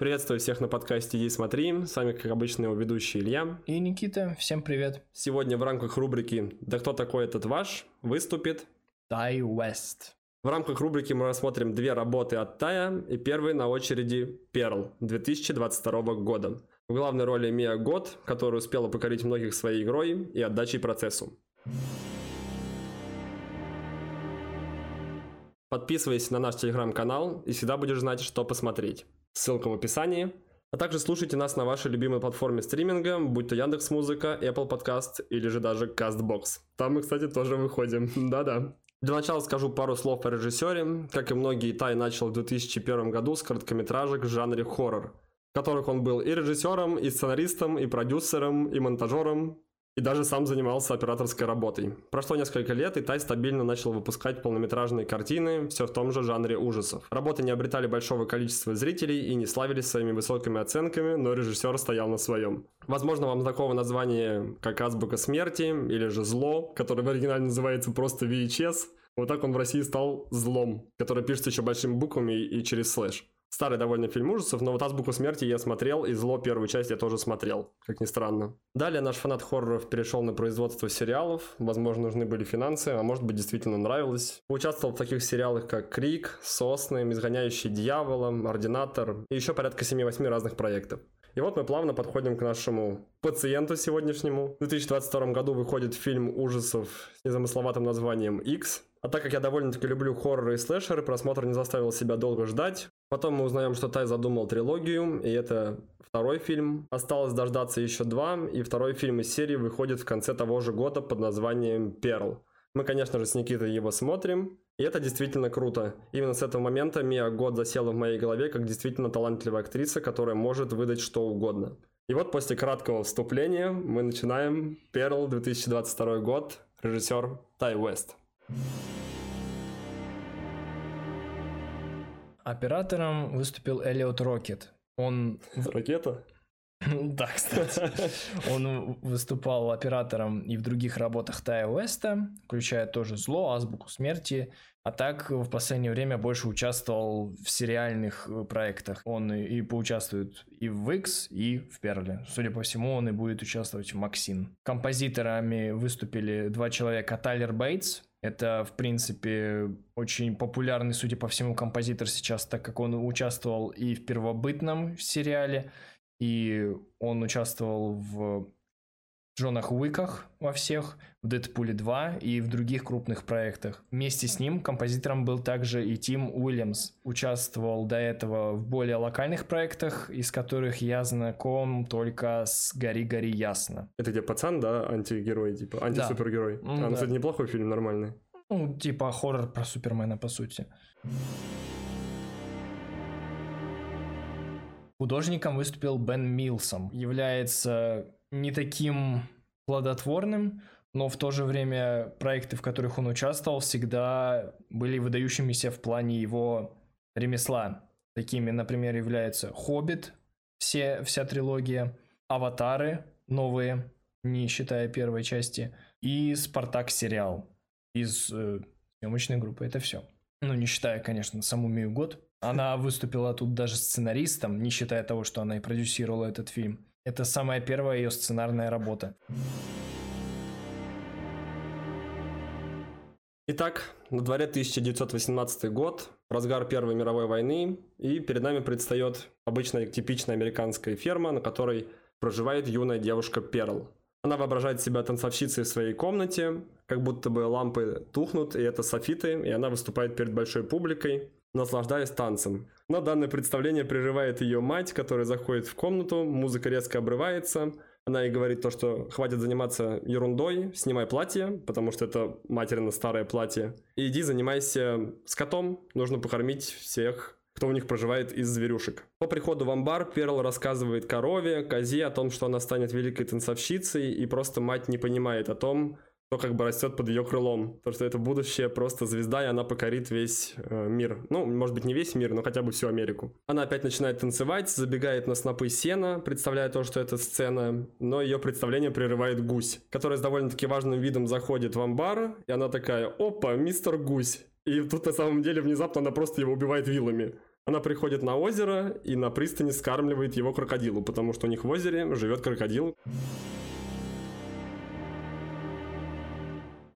Приветствую всех на подкасте «Иди смотри». С вами, как обычно, его ведущий Илья. И Никита. Всем привет. Сегодня в рамках рубрики «Да кто такой этот ваш?» выступит Тай Уэст. В рамках рубрики мы рассмотрим две работы от Тая, и первый на очереди «Перл» 2022 года. В главной роли Мия Год, которая успела покорить многих своей игрой и отдачей процессу. Подписывайся на наш телеграм-канал и всегда будешь знать, что посмотреть. Ссылка в описании. А также слушайте нас на вашей любимой платформе стриминга, будь то Яндекс Музыка, Apple Podcast или же даже Castbox. Там мы, кстати, тоже выходим. Да-да. Для начала скажу пару слов о режиссере. Как и многие, Тай начал в 2001 году с короткометражек в жанре хоррор, в которых он был и режиссером, и сценаристом, и продюсером, и монтажером, и даже сам занимался операторской работой. Прошло несколько лет, и Тай стабильно начал выпускать полнометражные картины, все в том же жанре ужасов. Работы не обретали большого количества зрителей и не славились своими высокими оценками, но режиссер стоял на своем. Возможно, вам знакомо название как «Азбука смерти» или же «Зло», которое в оригинале называется просто VHS. Вот так он в России стал «Злом», который пишется еще большими буквами и через слэш. Старый довольно фильм ужасов, но вот «Азбуку смерти» я смотрел, и «Зло» первую часть я тоже смотрел, как ни странно. Далее наш фанат хорроров перешел на производство сериалов, возможно, нужны были финансы, а может быть, действительно нравилось. Участвовал в таких сериалах, как «Крик», «Сосны», «Изгоняющий дьявола», «Ординатор» и еще порядка 7-8 разных проектов. И вот мы плавно подходим к нашему пациенту сегодняшнему. В 2022 году выходит фильм ужасов с незамысловатым названием X. А так как я довольно-таки люблю хорроры и слэшеры, просмотр не заставил себя долго ждать. Потом мы узнаем, что Тай задумал трилогию, и это второй фильм. Осталось дождаться еще два, и второй фильм из серии выходит в конце того же года под названием «Перл». Мы, конечно же, с Никитой его смотрим, и это действительно круто. Именно с этого момента Мия Год засела в моей голове как действительно талантливая актриса, которая может выдать что угодно. И вот после краткого вступления мы начинаем. Перл, 2022 год, режиссер Тай Уэст. Оператором выступил Элиот Рокет. Он... Ракета? Да, кстати. Он выступал оператором и в других работах Тая Уэста, включая тоже «Зло», «Азбуку смерти», а так в последнее время больше участвовал в сериальных э, проектах. Он и поучаствует и в X, и в Перле. Судя по всему, он и будет участвовать в Максин. Композиторами выступили два человека. Тайлер Бейтс, это, в принципе, очень популярный, судя по всему, композитор сейчас, так как он участвовал и в первобытном сериале, и он участвовал в Джонах Уиках во всех, в Дэдпуле 2 и в других крупных проектах. Вместе с ним композитором был также и Тим Уильямс. Участвовал до этого в более локальных проектах, из которых я знаком только с «Гори, гори, ясно». Это где пацан, да, антигерой, типа, антисупергерой? Да. А, ну, да. кстати, неплохой фильм, нормальный. Ну, типа хоррор про Супермена, по сути. Художником выступил Бен Милсом. Является не таким плодотворным, но в то же время проекты, в которых он участвовал, всегда были выдающимися в плане его ремесла. Такими, например, являются «Хоббит», все, вся трилогия, «Аватары» новые, не считая первой части, и «Спартак» сериал из э, съемочной группы. Это все. Ну, не считая, конечно, саму Мию Год. Она выступила тут даже сценаристом, не считая того, что она и продюсировала этот фильм. Это самая первая ее сценарная работа. Итак, на дворе 1918 год, разгар Первой мировой войны, и перед нами предстает обычная типичная американская ферма, на которой проживает юная девушка Перл. Она воображает себя танцовщицей в своей комнате, как будто бы лампы тухнут, и это софиты, и она выступает перед большой публикой наслаждаясь танцем. Но данное представление прерывает ее мать, которая заходит в комнату, музыка резко обрывается, она ей говорит то, что хватит заниматься ерундой, снимай платье, потому что это материно старое платье, и иди занимайся с котом, нужно покормить всех кто у них проживает из зверюшек. По приходу в амбар Перл рассказывает корове, козе о том, что она станет великой танцовщицей, и просто мать не понимает о том, то как бы растет под ее крылом. То, что это будущее просто звезда, и она покорит весь э, мир. Ну, может быть, не весь мир, но хотя бы всю Америку. Она опять начинает танцевать, забегает на снопы сена, представляя то, что это сцена, но ее представление прерывает гусь, который с довольно-таки важным видом заходит в амбар, и она такая, опа, мистер гусь. И тут на самом деле внезапно она просто его убивает вилами. Она приходит на озеро и на пристани скармливает его крокодилу, потому что у них в озере живет крокодил.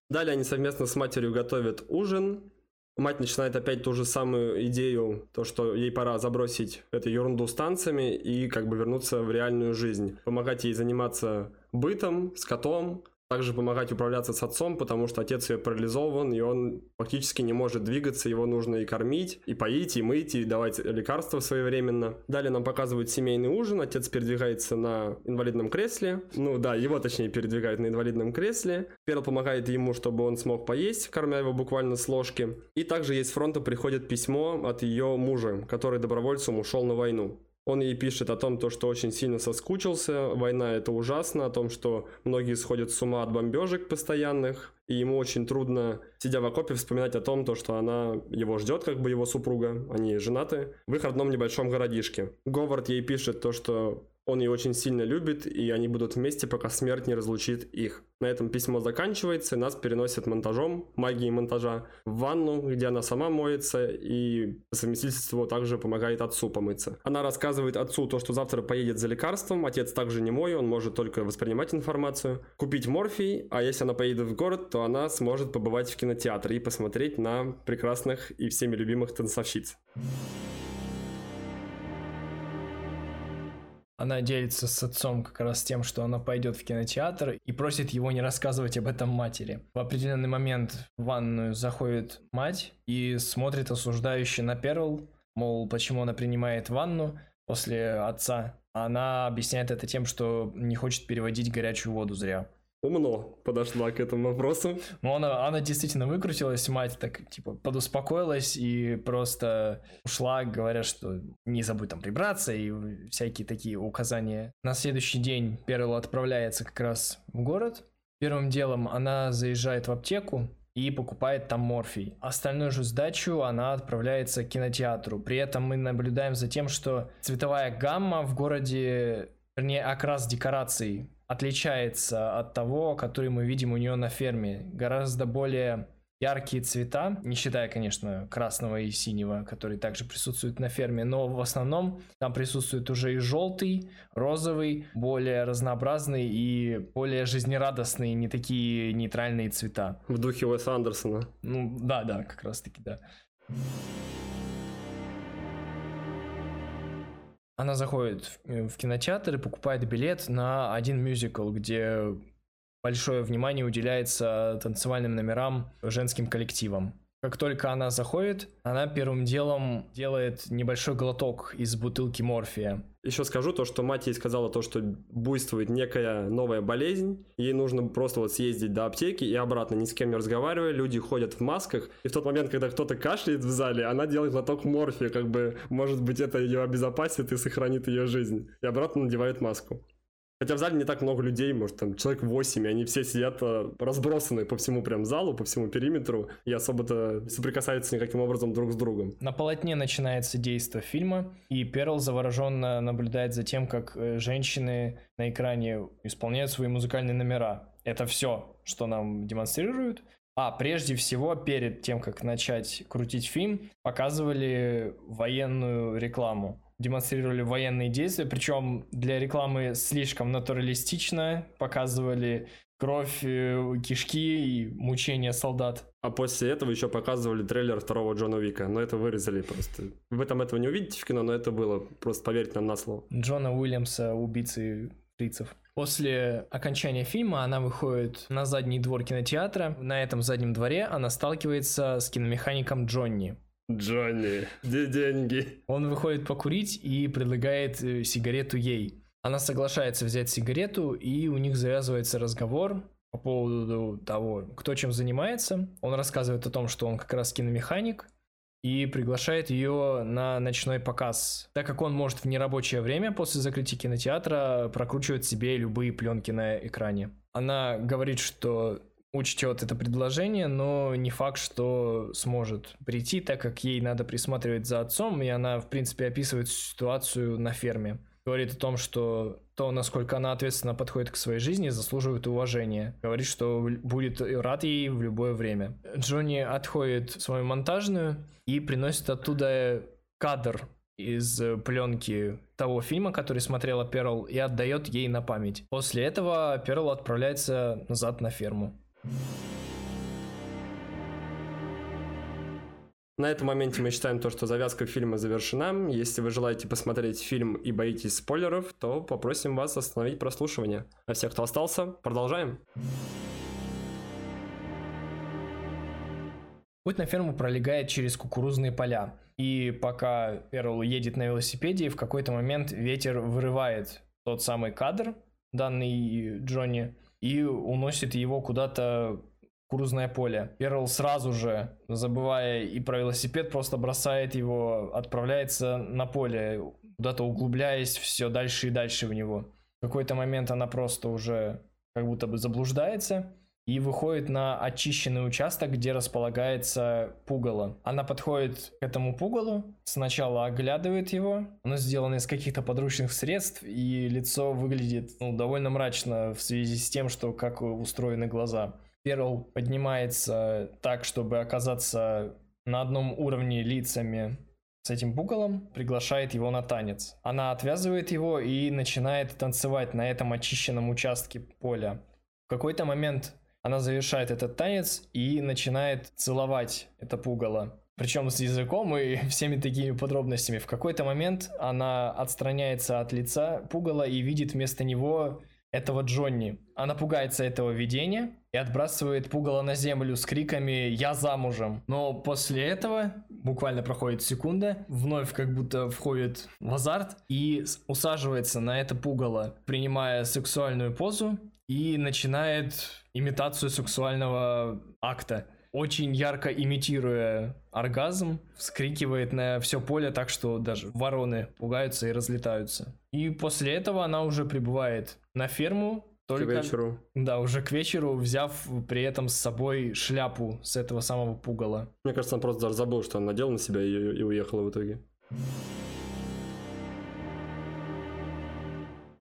Далее они совместно с матерью готовят ужин. Мать начинает опять ту же самую идею, то, что ей пора забросить эту ерунду с танцами и как бы вернуться в реальную жизнь. Помогать ей заниматься бытом, с котом, также помогать управляться с отцом, потому что отец ее парализован, и он фактически не может двигаться, его нужно и кормить, и поить, и мыть, и давать лекарства своевременно. Далее нам показывают семейный ужин, отец передвигается на инвалидном кресле, ну да, его точнее передвигают на инвалидном кресле. Перл помогает ему, чтобы он смог поесть, кормя его буквально с ложки. И также есть фронта приходит письмо от ее мужа, который добровольцем ушел на войну. Он ей пишет о том, то, что очень сильно соскучился, война это ужасно, о том, что многие сходят с ума от бомбежек постоянных, и ему очень трудно, сидя в окопе, вспоминать о том, то, что она его ждет, как бы его супруга, они женаты, в их родном небольшом городишке. Говард ей пишет то, что он ее очень сильно любит, и они будут вместе, пока смерть не разлучит их. На этом письмо заканчивается, и нас переносят монтажом, магией монтажа, в ванну, где она сама моется, и по совместительству также помогает отцу помыться. Она рассказывает отцу то, что завтра поедет за лекарством, отец также не мой, он может только воспринимать информацию, купить морфий, а если она поедет в город, то она сможет побывать в кинотеатре и посмотреть на прекрасных и всеми любимых танцовщиц. Она делится с отцом как раз тем, что она пойдет в кинотеатр и просит его не рассказывать об этом матери. В определенный момент в ванную заходит мать и смотрит осуждающе на Перл, мол, почему она принимает ванну после отца. Она объясняет это тем, что не хочет переводить горячую воду зря умно подошла к этому вопросу. Ну, она, она действительно выкрутилась, мать так, типа, подуспокоилась и просто ушла, говоря, что не забудь там прибраться и всякие такие указания. На следующий день Перл отправляется как раз в город. Первым делом она заезжает в аптеку, и покупает там морфий. Остальную же сдачу она отправляется к кинотеатру. При этом мы наблюдаем за тем, что цветовая гамма в городе, вернее, окрас декораций отличается от того, который мы видим у нее на ферме. Гораздо более яркие цвета, не считая, конечно, красного и синего, которые также присутствуют на ферме, но в основном там присутствует уже и желтый, розовый, более разнообразный и более жизнерадостные, не такие нейтральные цвета. В духе Уэса Андерсона. Ну, да, да, как раз таки, да. Она заходит в э, кинотеатр и покупает билет на один мюзикл, где большое внимание уделяется танцевальным номерам женским коллективам. Как только она заходит, она первым делом делает небольшой глоток из бутылки морфия. Еще скажу то, что мать ей сказала то, что буйствует некая новая болезнь, ей нужно просто вот съездить до аптеки и обратно, ни с кем не разговаривая, люди ходят в масках, и в тот момент, когда кто-то кашляет в зале, она делает глоток морфия, как бы, может быть, это ее обезопасит и сохранит ее жизнь, и обратно надевает маску. Хотя в зале не так много людей, может, там человек 8, и они все сидят э, разбросаны по всему прям залу, по всему периметру, и особо-то соприкасаются никаким образом друг с другом. На полотне начинается действие фильма, и Перл завороженно наблюдает за тем, как э, женщины на экране исполняют свои музыкальные номера. Это все, что нам демонстрируют. А прежде всего, перед тем, как начать крутить фильм, показывали военную рекламу демонстрировали военные действия, причем для рекламы слишком натуралистично, показывали кровь, э, кишки и мучения солдат. А после этого еще показывали трейлер второго Джона Вика, но это вырезали просто. Вы там этого не увидите в кино, но это было, просто поверьте нам на слово. Джона Уильямса, убийцы фрицев. После окончания фильма она выходит на задний двор кинотеатра. На этом заднем дворе она сталкивается с киномехаником Джонни. Джонни, где деньги? Он выходит покурить и предлагает э, сигарету ей. Она соглашается взять сигарету, и у них завязывается разговор по поводу того, кто чем занимается. Он рассказывает о том, что он как раз киномеханик, и приглашает ее на ночной показ, так как он может в нерабочее время после закрытия кинотеатра прокручивать себе любые пленки на экране. Она говорит, что учтет это предложение, но не факт, что сможет прийти, так как ей надо присматривать за отцом, и она, в принципе, описывает ситуацию на ферме. Говорит о том, что то, насколько она ответственно подходит к своей жизни, заслуживает уважения. Говорит, что будет рад ей в любое время. Джонни отходит в свою монтажную и приносит оттуда кадр из пленки того фильма, который смотрела Перл, и отдает ей на память. После этого Перл отправляется назад на ферму. На этом моменте мы считаем то, что завязка фильма завершена. Если вы желаете посмотреть фильм и боитесь спойлеров, то попросим вас остановить прослушивание. А всех, кто остался, продолжаем. Путь на ферму пролегает через кукурузные поля. И пока Перл едет на велосипеде, в какой-то момент ветер вырывает тот самый кадр, данный Джонни, и уносит его куда-то кукурузное поле. Перл сразу же, забывая и про велосипед, просто бросает его, отправляется на поле, куда-то углубляясь все дальше и дальше в него. В какой-то момент она просто уже как будто бы заблуждается, и выходит на очищенный участок, где располагается пугало. Она подходит к этому пугалу, сначала оглядывает его, оно сделано из каких-то подручных средств, и лицо выглядит ну, довольно мрачно в связи с тем, что как устроены глаза. Перл поднимается так, чтобы оказаться на одном уровне лицами с этим пугалом, приглашает его на танец. Она отвязывает его и начинает танцевать на этом очищенном участке поля. В какой-то момент она завершает этот танец и начинает целовать это пугало. Причем с языком и всеми такими подробностями. В какой-то момент она отстраняется от лица пугала и видит вместо него этого Джонни. Она пугается этого видения и отбрасывает пугало на землю с криками «Я замужем!». Но после этого, буквально проходит секунда, вновь как будто входит в азарт и усаживается на это пугало, принимая сексуальную позу и начинает имитацию сексуального акта. Очень ярко имитируя оргазм, вскрикивает на все поле так, что даже вороны пугаются и разлетаются. И после этого она уже прибывает на ферму, только, к вечеру. Да, уже к вечеру, взяв при этом с собой шляпу с этого самого пугала. Мне кажется, он просто даже забыл, что он надел на себя и, и уехал в итоге.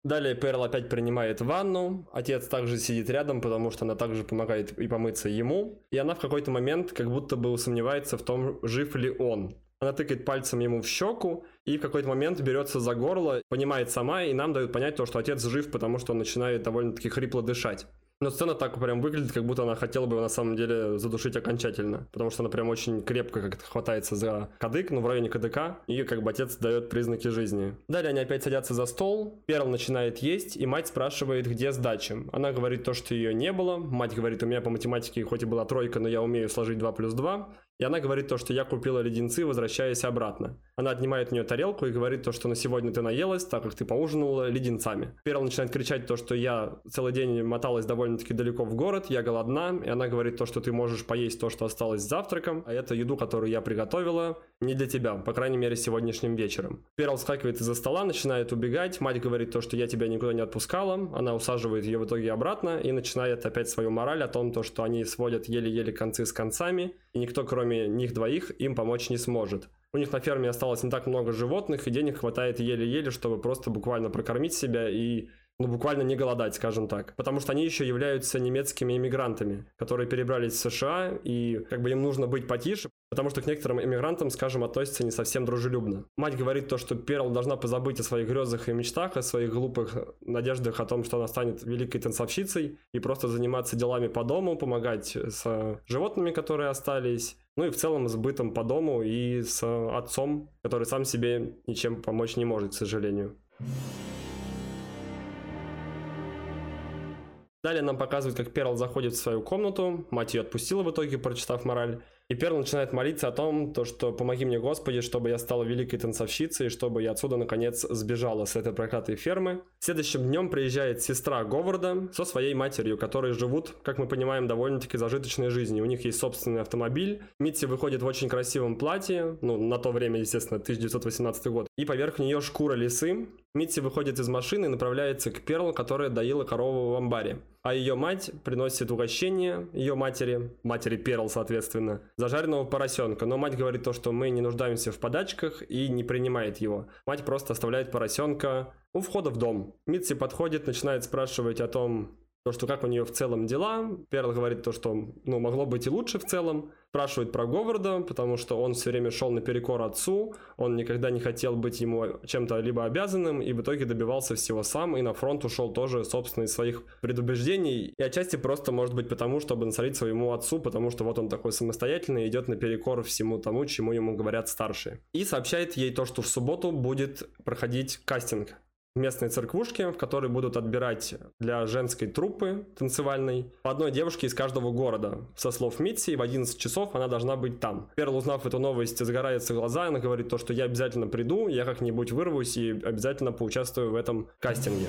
Далее Перл опять принимает ванну, отец также сидит рядом, потому что она также помогает и помыться ему, и она в какой-то момент как будто бы сомневается в том, жив ли он. Она тыкает пальцем ему в щеку и в какой-то момент берется за горло, понимает сама, и нам дают понять то, что отец жив, потому что он начинает довольно-таки хрипло дышать. Но сцена так прям выглядит, как будто она хотела бы его на самом деле задушить окончательно. Потому что она прям очень крепко как-то хватается за кадык, ну в районе кадыка, и как бы отец дает признаки жизни. Далее они опять садятся за стол, Перл начинает есть, и мать спрашивает, где сдача. Она говорит то, что ее не было. Мать говорит, у меня по математике хоть и была тройка, но я умею сложить 2 плюс 2. И она говорит то, что я купила леденцы, возвращаясь обратно. Она отнимает у нее тарелку и говорит то, что на сегодня ты наелась, так как ты поужинала леденцами. Перл начинает кричать то, что я целый день моталась довольно-таки далеко в город, я голодна, и она говорит то, что ты можешь поесть то, что осталось с завтраком, а это еду, которую я приготовила, не для тебя, по крайней мере, сегодняшним вечером. Перл скакивает из-за стола, начинает убегать, мать говорит то, что я тебя никуда не отпускала, она усаживает ее в итоге обратно и начинает опять свою мораль о том, то, что они сводят еле-еле концы с концами, и никто, кроме них двоих, им помочь не сможет. У них на ферме осталось не так много животных, и денег хватает еле-еле, чтобы просто буквально прокормить себя и ну, буквально не голодать, скажем так. Потому что они еще являются немецкими иммигрантами, которые перебрались в США, и как бы им нужно быть потише, потому что к некоторым иммигрантам, скажем, относятся не совсем дружелюбно. Мать говорит то, что Перл должна позабыть о своих грезах и мечтах, о своих глупых надеждах о том, что она станет великой танцовщицей, и просто заниматься делами по дому, помогать с животными, которые остались, ну и в целом с бытом по дому и с отцом, который сам себе ничем помочь не может, к сожалению. Далее нам показывают, как Перл заходит в свою комнату, мать ее отпустила в итоге, прочитав мораль. И Перл начинает молиться о том, то, что «помоги мне, Господи, чтобы я стала великой танцовщицей, и чтобы я отсюда, наконец, сбежала с этой проклятой фермы». Следующим днем приезжает сестра Говарда со своей матерью, которые живут, как мы понимаем, довольно-таки зажиточной жизнью. У них есть собственный автомобиль. Митси выходит в очень красивом платье, ну, на то время, естественно, 1918 год. И поверх нее шкура лисы. Митси выходит из машины и направляется к Перл, которая доила корову в амбаре. А ее мать приносит угощение ее матери, матери Перл, соответственно, зажаренного поросенка. Но мать говорит то, что мы не нуждаемся в подачках и не принимает его. Мать просто оставляет поросенка у входа в дом. Митси подходит, начинает спрашивать о том, то, что как у нее в целом дела. Перл говорит то, что ну, могло быть и лучше в целом. Спрашивает про Говарда, потому что он все время шел наперекор отцу, он никогда не хотел быть ему чем-то либо обязанным, и в итоге добивался всего сам, и на фронт ушел тоже, собственно, из своих предубеждений. И отчасти просто, может быть, потому, чтобы насолить своему отцу, потому что вот он такой самостоятельный, идет наперекор всему тому, чему ему говорят старшие. И сообщает ей то, что в субботу будет проходить кастинг местной церквушке, в которой будут отбирать для женской труппы танцевальной по одной девушке из каждого города. Со слов Митси, в 11 часов она должна быть там. Перл, узнав эту новость, загорается глаза, она говорит то, что я обязательно приду, я как-нибудь вырвусь и обязательно поучаствую в этом кастинге.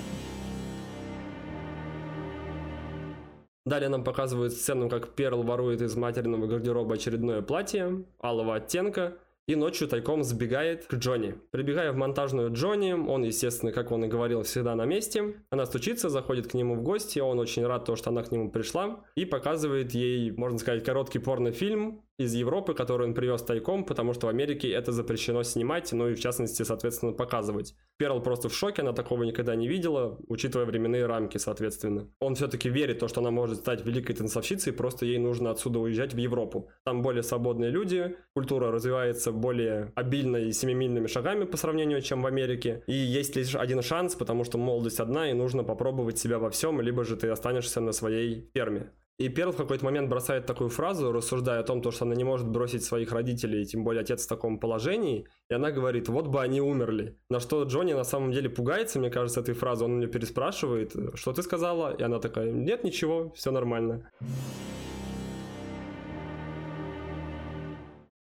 Далее нам показывают сцену, как Перл ворует из материного гардероба очередное платье алого оттенка, и ночью тайком сбегает к Джонни. Прибегая в монтажную Джонни, он, естественно, как он и говорил, всегда на месте. Она стучится, заходит к нему в гости, он очень рад то, что она к нему пришла, и показывает ей, можно сказать, короткий порнофильм, из Европы, который он привез тайком, потому что в Америке это запрещено снимать, ну и в частности, соответственно, показывать. Перл просто в шоке, она такого никогда не видела, учитывая временные рамки, соответственно. Он все-таки верит в то, что она может стать великой танцовщицей, просто ей нужно отсюда уезжать в Европу. Там более свободные люди, культура развивается более обильно и семимильными шагами по сравнению, чем в Америке. И есть лишь один шанс, потому что молодость одна, и нужно попробовать себя во всем, либо же ты останешься на своей ферме. И Перл в какой-то момент бросает такую фразу, рассуждая о том, что она не может бросить своих родителей, тем более отец в таком положении, и она говорит, вот бы они умерли. На что Джонни на самом деле пугается, мне кажется, этой фразы, он у нее переспрашивает, что ты сказала? И она такая, нет, ничего, все нормально.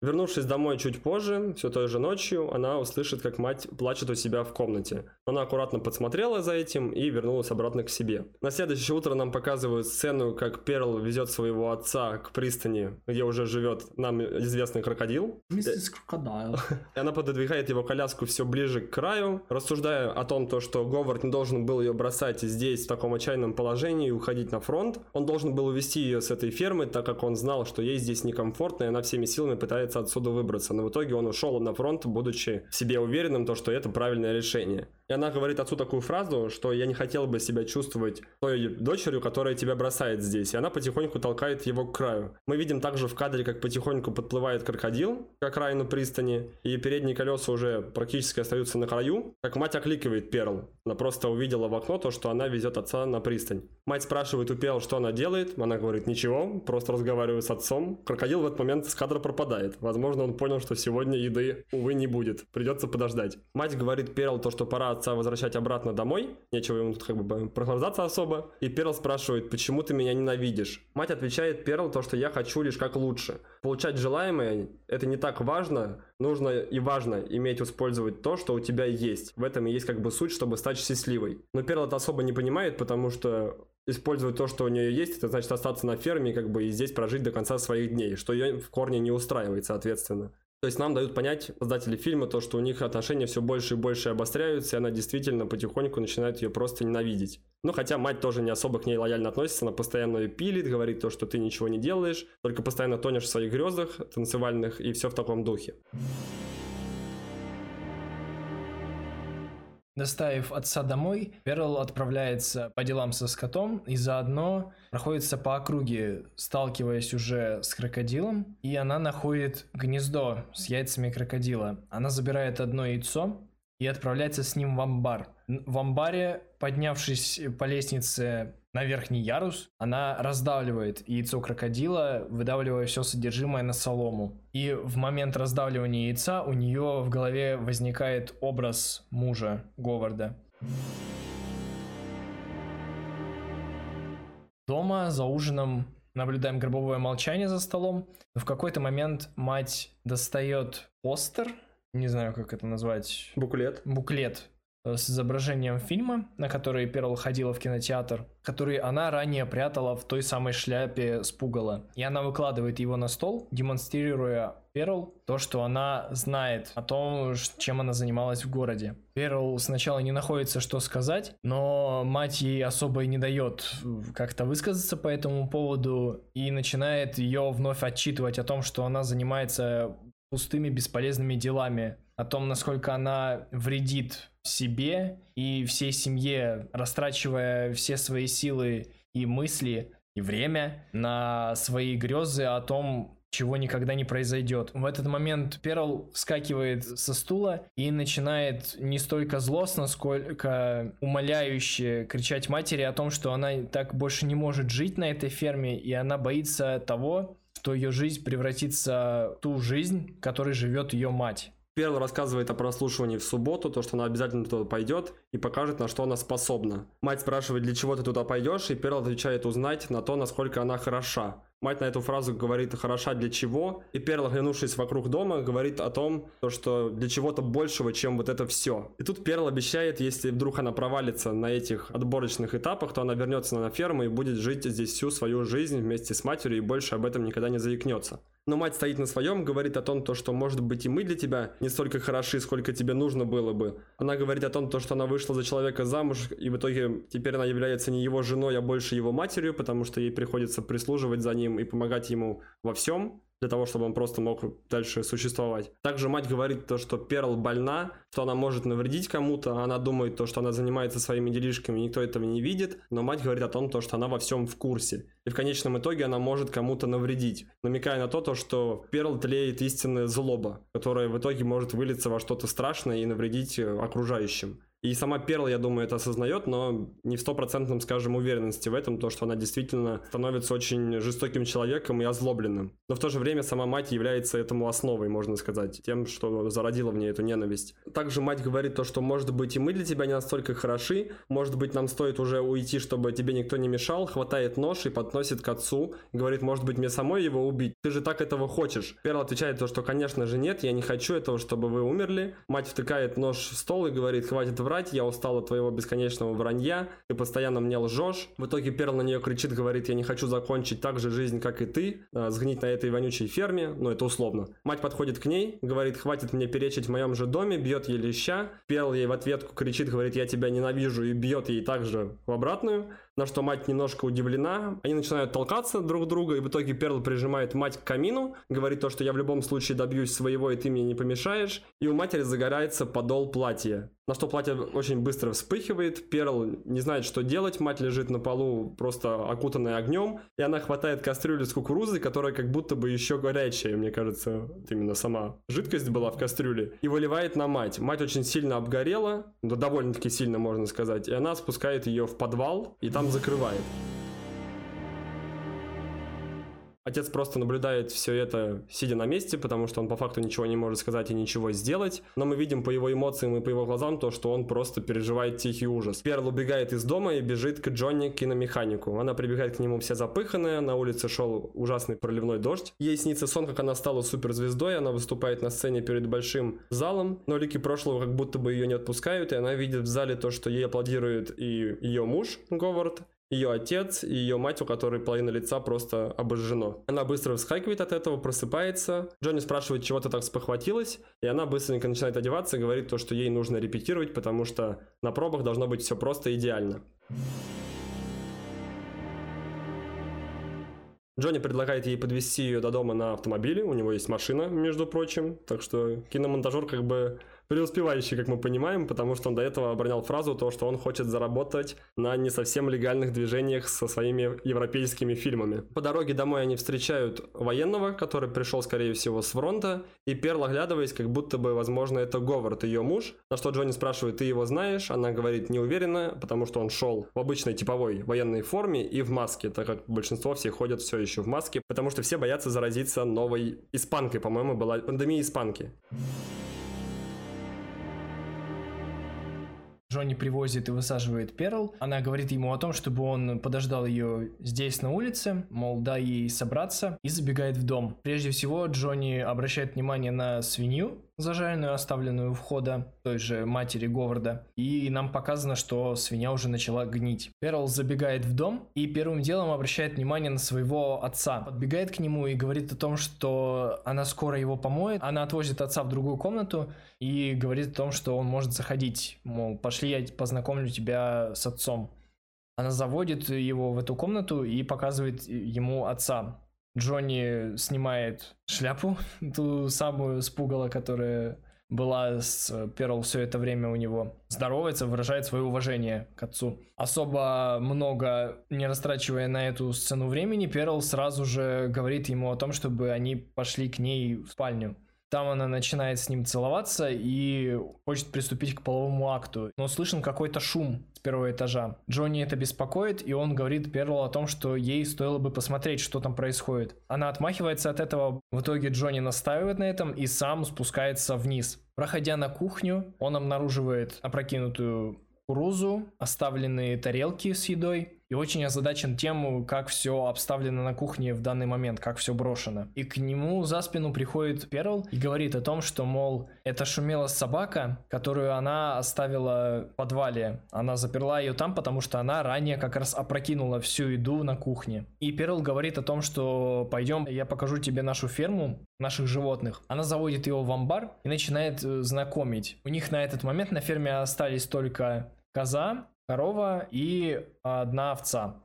Вернувшись домой чуть позже, все той же ночью, она услышит, как мать плачет у себя в комнате. Она аккуратно подсмотрела за этим и вернулась обратно к себе. На следующее утро нам показывают сцену, как Перл везет своего отца к пристани, где уже живет нам известный крокодил. Миссис Крокодайл. И она пододвигает его коляску все ближе к краю, рассуждая о том, то, что Говард не должен был ее бросать здесь в таком отчаянном положении и уходить на фронт. Он должен был увезти ее с этой фермы, так как он знал, что ей здесь некомфортно, и она всеми силами пытается пытается отсюда выбраться. Но в итоге он ушел на фронт, будучи себе уверенным, то, что это правильное решение. И она говорит отцу такую фразу, что я не хотел бы себя чувствовать той дочерью, которая тебя бросает здесь. И она потихоньку толкает его к краю. Мы видим также в кадре, как потихоньку подплывает крокодил к окраину пристани, и передние колеса уже практически остаются на краю, как мать окликивает Перл. Она просто увидела в окно то, что она везет отца на пристань. Мать спрашивает у Перл, что она делает. Она говорит, ничего, просто разговариваю с отцом. Крокодил в этот момент с кадра пропадает. Возможно, он понял, что сегодня еды, увы, не будет. Придется подождать. Мать говорит Перл то, что пора отца возвращать обратно домой. Нечего ему тут как бы прохлаждаться особо. И Перл спрашивает, почему ты меня ненавидишь? Мать отвечает Перл то, что я хочу лишь как лучше. Получать желаемое – это не так важно. Нужно и важно иметь использовать то, что у тебя есть. В этом и есть как бы суть, чтобы стать счастливой. Но Перл это особо не понимает, потому что использовать то, что у нее есть, это значит остаться на ферме как бы и здесь прожить до конца своих дней, что ее в корне не устраивает, соответственно. То есть нам дают понять создатели фильма то, что у них отношения все больше и больше обостряются, и она действительно потихоньку начинает ее просто ненавидеть. Ну, хотя мать тоже не особо к ней лояльно относится, она постоянно ее пилит, говорит то, что ты ничего не делаешь, только постоянно тонешь в своих грезах танцевальных, и все в таком духе. Доставив отца домой, Перл отправляется по делам со скотом и заодно проходится по округе, сталкиваясь уже с крокодилом, и она находит гнездо с яйцами крокодила. Она забирает одно яйцо и отправляется с ним в амбар. В амбаре, поднявшись по лестнице на верхний ярус, она раздавливает яйцо крокодила, выдавливая все содержимое на солому. И в момент раздавливания яйца у нее в голове возникает образ мужа Говарда. Дома за ужином наблюдаем гробовое молчание за столом. Но в какой-то момент мать достает постер, не знаю, как это назвать. Буклет. Буклет Э, с изображением фильма, на который Перл ходила в кинотеатр, который она ранее прятала в той самой шляпе с пугала. И она выкладывает его на стол, демонстрируя Перл то, что она знает о том, чем она занималась в городе. Перл сначала не находится, что сказать, но мать ей особо и не дает как-то высказаться по этому поводу и начинает ее вновь отчитывать о том, что она занимается пустыми бесполезными делами, о том, насколько она вредит себе и всей семье, растрачивая все свои силы и мысли, и время на свои грезы о том, чего никогда не произойдет. В этот момент Перл вскакивает со стула и начинает не столько злостно, сколько умоляюще кричать матери о том, что она так больше не может жить на этой ферме, и она боится того, что ее жизнь превратится в ту жизнь, которой живет ее мать. Перл рассказывает о прослушивании в субботу, то, что она обязательно туда пойдет и покажет, на что она способна. Мать спрашивает, для чего ты туда пойдешь, и Перл отвечает узнать на то, насколько она хороша. Мать на эту фразу говорит «хороша для чего?» И Перл, оглянувшись вокруг дома, говорит о том, что для чего-то большего, чем вот это все. И тут Перл обещает, если вдруг она провалится на этих отборочных этапах, то она вернется на ферму и будет жить здесь всю свою жизнь вместе с матерью и больше об этом никогда не заикнется. Но мать стоит на своем, говорит о том, то, что может быть и мы для тебя не столько хороши, сколько тебе нужно было бы. Она говорит о том, то, что она вышла за человека замуж, и в итоге теперь она является не его женой, а больше его матерью, потому что ей приходится прислуживать за ним и помогать ему во всем для того, чтобы он просто мог дальше существовать. Также мать говорит то, что Перл больна, что она может навредить кому-то, она думает то, что она занимается своими делишками, никто этого не видит, но мать говорит о том, то, что она во всем в курсе. И в конечном итоге она может кому-то навредить, намекая на то, то что Перл тлеет истинная злоба, которая в итоге может вылиться во что-то страшное и навредить э, окружающим. И сама Перл, я думаю, это осознает, но не в стопроцентном, скажем, уверенности в этом, то, что она действительно становится очень жестоким человеком и озлобленным. Но в то же время сама мать является этому основой, можно сказать, тем, что зародила в ней эту ненависть. Также мать говорит то, что, может быть, и мы для тебя не настолько хороши, может быть, нам стоит уже уйти, чтобы тебе никто не мешал, хватает нож и подносит к отцу, говорит, может быть, мне самой его убить, ты же так этого хочешь. Перл отвечает то, что, конечно же, нет, я не хочу этого, чтобы вы умерли. Мать втыкает нож в стол и говорит, хватит я устал от твоего бесконечного вранья, ты постоянно мне лжешь. В итоге Перл на нее кричит, говорит, я не хочу закончить так же жизнь, как и ты, а, сгнить на этой вонючей ферме, но это условно. Мать подходит к ней, говорит, хватит мне перечить в моем же доме, бьет ей леща. Перл ей в ответку кричит, говорит, я тебя ненавижу и бьет ей также в обратную на что мать немножко удивлена. Они начинают толкаться друг друга, и в итоге Перл прижимает мать к камину, говорит то, что я в любом случае добьюсь своего, и ты мне не помешаешь. И у матери загорается подол платья. На что платье очень быстро вспыхивает, Перл не знает, что делать, мать лежит на полу, просто окутанная огнем, и она хватает кастрюлю с кукурузой, которая как будто бы еще горячая, мне кажется, именно сама жидкость была в кастрюле, и выливает на мать. Мать очень сильно обгорела, да довольно-таки сильно, можно сказать, и она спускает ее в подвал, и там закрывает. Отец просто наблюдает все это, сидя на месте, потому что он по факту ничего не может сказать и ничего сделать. Но мы видим по его эмоциям и по его глазам то, что он просто переживает тихий ужас. Перл убегает из дома и бежит к Джонни, киномеханику. Она прибегает к нему вся запыханная, на улице шел ужасный проливной дождь. Ей снится сон, как она стала суперзвездой, она выступает на сцене перед большим залом, но лики прошлого как будто бы ее не отпускают, и она видит в зале то, что ей аплодирует и ее муж Говард, ее отец и ее мать, у которой половина лица просто обожжено. Она быстро вскакивает от этого, просыпается. Джонни спрашивает, чего ты так спохватилась, и она быстренько начинает одеваться и говорит то, что ей нужно репетировать, потому что на пробах должно быть все просто идеально. Джонни предлагает ей подвести ее до дома на автомобиле, у него есть машина, между прочим, так что киномонтажер как бы преуспевающий, как мы понимаем, потому что он до этого оборонял фразу то, что он хочет заработать на не совсем легальных движениях со своими европейскими фильмами. По дороге домой они встречают военного, который пришел, скорее всего, с фронта, и Перл, оглядываясь, как будто бы, возможно, это Говард, ее муж, на что Джонни спрашивает, ты его знаешь? Она говорит, не уверена, потому что он шел в обычной типовой военной форме и в маске, так как большинство всех ходят все еще в маске, потому что все боятся заразиться новой испанкой, по-моему, была пандемия испанки. Джонни привозит и высаживает Перл. Она говорит ему о том, чтобы он подождал ее здесь на улице, мол, дай ей собраться, и забегает в дом. Прежде всего, Джонни обращает внимание на свинью, зажаренную, оставленную у входа той же матери Говарда. И нам показано, что свинья уже начала гнить. Перл забегает в дом и первым делом обращает внимание на своего отца. Подбегает к нему и говорит о том, что она скоро его помоет. Она отвозит отца в другую комнату и говорит о том, что он может заходить. Мол, пошли, я познакомлю тебя с отцом. Она заводит его в эту комнату и показывает ему отца. Джонни снимает шляпу, ту самую с пугала, которая была с Перл все это время у него, здоровается, выражает свое уважение к отцу. Особо много не растрачивая на эту сцену времени, Перл сразу же говорит ему о том, чтобы они пошли к ней в спальню. Там она начинает с ним целоваться и хочет приступить к половому акту. Но слышен какой-то шум с первого этажа. Джонни это беспокоит, и он говорит Перлу о том, что ей стоило бы посмотреть, что там происходит. Она отмахивается от этого. В итоге Джонни настаивает на этом и сам спускается вниз. Проходя на кухню, он обнаруживает опрокинутую кукурузу, оставленные тарелки с едой, и очень озадачен тем, как все обставлено на кухне в данный момент, как все брошено. И к нему за спину приходит Перл и говорит о том, что, мол, это шумела собака, которую она оставила в подвале. Она заперла ее там, потому что она ранее как раз опрокинула всю еду на кухне. И Перл говорит о том, что пойдем, я покажу тебе нашу ферму, наших животных. Она заводит его в амбар и начинает э, знакомить. У них на этот момент на ферме остались только коза, корова и одна овца.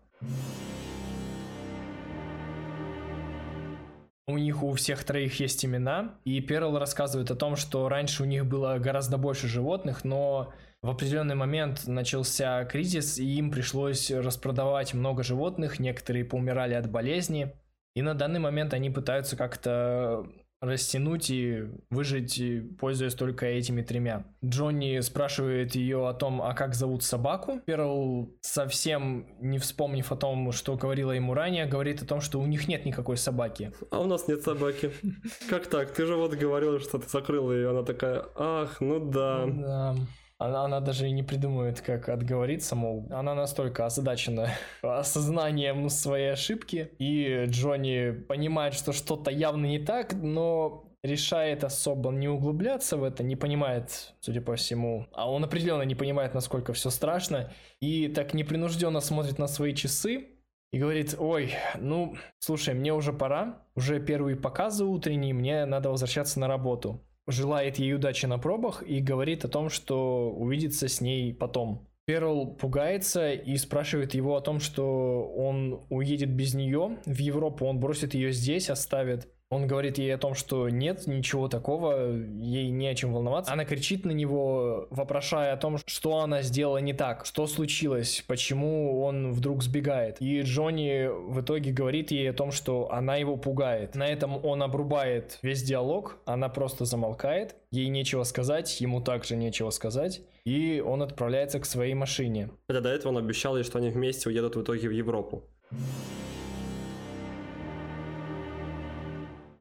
У них у всех троих есть имена, и Перл рассказывает о том, что раньше у них было гораздо больше животных, но в определенный момент начался кризис, и им пришлось распродавать много животных, некоторые поумирали от болезни, и на данный момент они пытаются как-то растянуть и выжить, пользуясь только этими тремя. Джонни спрашивает ее о том, а как зовут собаку. Перл, совсем не вспомнив о том, что говорила ему ранее, говорит о том, что у них нет никакой собаки. А у нас нет собаки. Как так? Ты же вот говорил, что ты закрыл ее. Она такая, ах, ну да. Да. Она, она даже и не придумывает, как отговориться, мол, она настолько озадачена осознанием своей ошибки, и Джонни понимает, что что-то явно не так, но решает особо не углубляться в это, не понимает, судя по всему, а он определенно не понимает, насколько все страшно, и так непринужденно смотрит на свои часы, и говорит, ой, ну, слушай, мне уже пора, уже первые показы утренние, мне надо возвращаться на работу желает ей удачи на пробах и говорит о том, что увидится с ней потом. Перл пугается и спрашивает его о том, что он уедет без нее в Европу, он бросит ее здесь, оставит. Он говорит ей о том, что нет, ничего такого, ей не о чем волноваться. Она кричит на него, вопрошая о том, что она сделала не так, что случилось, почему он вдруг сбегает. И Джонни в итоге говорит ей о том, что она его пугает. На этом он обрубает весь диалог, она просто замолкает, ей нечего сказать, ему также нечего сказать, и он отправляется к своей машине. Хотя до этого он обещал ей, что они вместе уедут в итоге в Европу.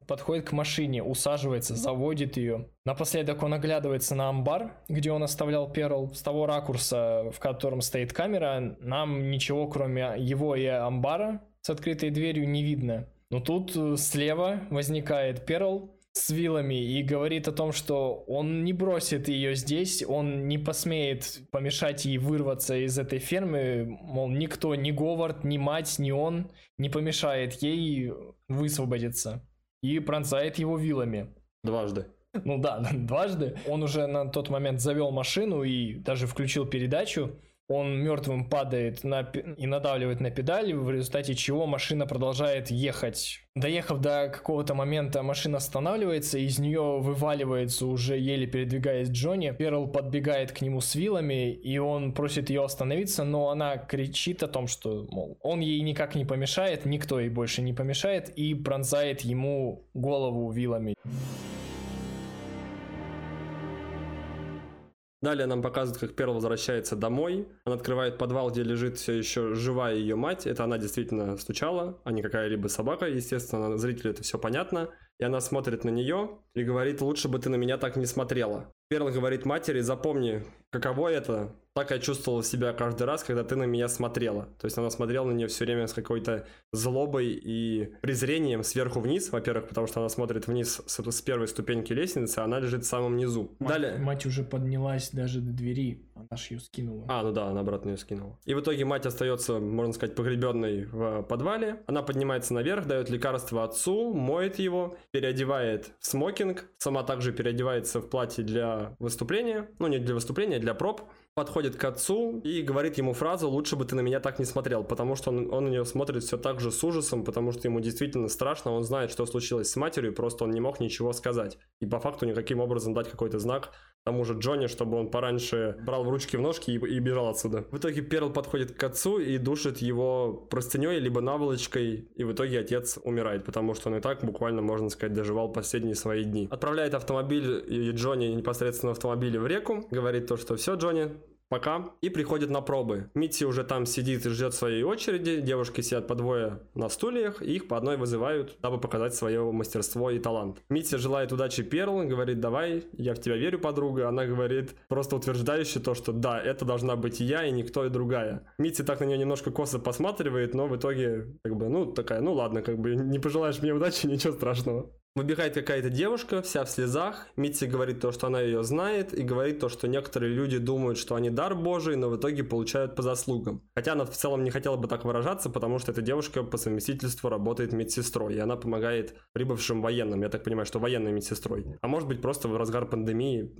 Подходит к машине, усаживается, заводит ее. Напоследок он оглядывается на амбар, где он оставлял Перл. С того ракурса, в котором стоит камера, нам ничего, кроме его и амбара с открытой дверью, не видно. Но тут э, слева возникает Перл с вилами и говорит о том, что он не бросит ее здесь, он не посмеет помешать ей вырваться из этой фермы, мол, никто, ни Говард, ни мать, ни он не помешает ей высвободиться и пронзает его вилами. Дважды. Ну да, дважды. Он уже на тот момент завел машину и даже включил передачу. Он мертвым падает на, и надавливает на педаль, в результате чего машина продолжает ехать. Доехав до какого-то момента, машина останавливается, из нее вываливается уже еле передвигаясь Джонни. Перл подбегает к нему с вилами, и он просит ее остановиться, но она кричит о том, что, мол, он ей никак не помешает, никто ей больше не помешает, и пронзает ему голову вилами. Далее нам показывают, как Перл возвращается домой. Она открывает подвал, где лежит все еще живая ее мать. Это она действительно стучала, а не какая-либо собака. Естественно, зрителю это все понятно. И она смотрит на нее и говорит, лучше бы ты на меня так не смотрела. Перл говорит матери, запомни, каково это. Так я чувствовал себя каждый раз, когда ты на меня смотрела. То есть она смотрела на нее все время с какой-то злобой и презрением сверху вниз. Во-первых, потому что она смотрит вниз с, с первой ступеньки лестницы, а она лежит в самом низу. Мать, Далее... Мать уже поднялась даже до двери Она ж ее скинула. А, ну да, она обратно ее скинула. И в итоге мать остается, можно сказать, погребенной в подвале. Она поднимается наверх, дает лекарство отцу, моет его, переодевает в смокинг. Сама также переодевается в платье для выступления. Ну, не для выступления, а для проб подходит к отцу и говорит ему фразу «лучше бы ты на меня так не смотрел», потому что он, он на нее смотрит все так же с ужасом, потому что ему действительно страшно, он знает, что случилось с матерью, просто он не мог ничего сказать. И по факту никаким образом дать какой-то знак тому же Джонни, чтобы он пораньше брал в ручки в ножки и, и бежал отсюда. В итоге Перл подходит к отцу и душит его простыней, либо наволочкой, и в итоге отец умирает, потому что он и так буквально, можно сказать, доживал последние свои дни. Отправляет автомобиль и Джонни непосредственно в автомобиле в реку, говорит то, что все, Джонни, пока, и приходит на пробы. Митти уже там сидит и ждет своей очереди, девушки сидят по двое на стульях, и их по одной вызывают, дабы показать свое мастерство и талант. Митти желает удачи Перл, говорит, давай, я в тебя верю, подруга. Она говорит, просто утверждающе то, что да, это должна быть я и никто и другая. Митти так на нее немножко косо посматривает, но в итоге, как бы, ну, такая, ну ладно, как бы, не пожелаешь мне удачи, ничего страшного. Выбегает какая-то девушка, вся в слезах. Митси говорит то, что она ее знает, и говорит то, что некоторые люди думают, что они дар божий, но в итоге получают по заслугам. Хотя она в целом не хотела бы так выражаться, потому что эта девушка по совместительству работает медсестрой, и она помогает прибывшим военным. Я так понимаю, что военной медсестрой. А может быть просто в разгар пандемии.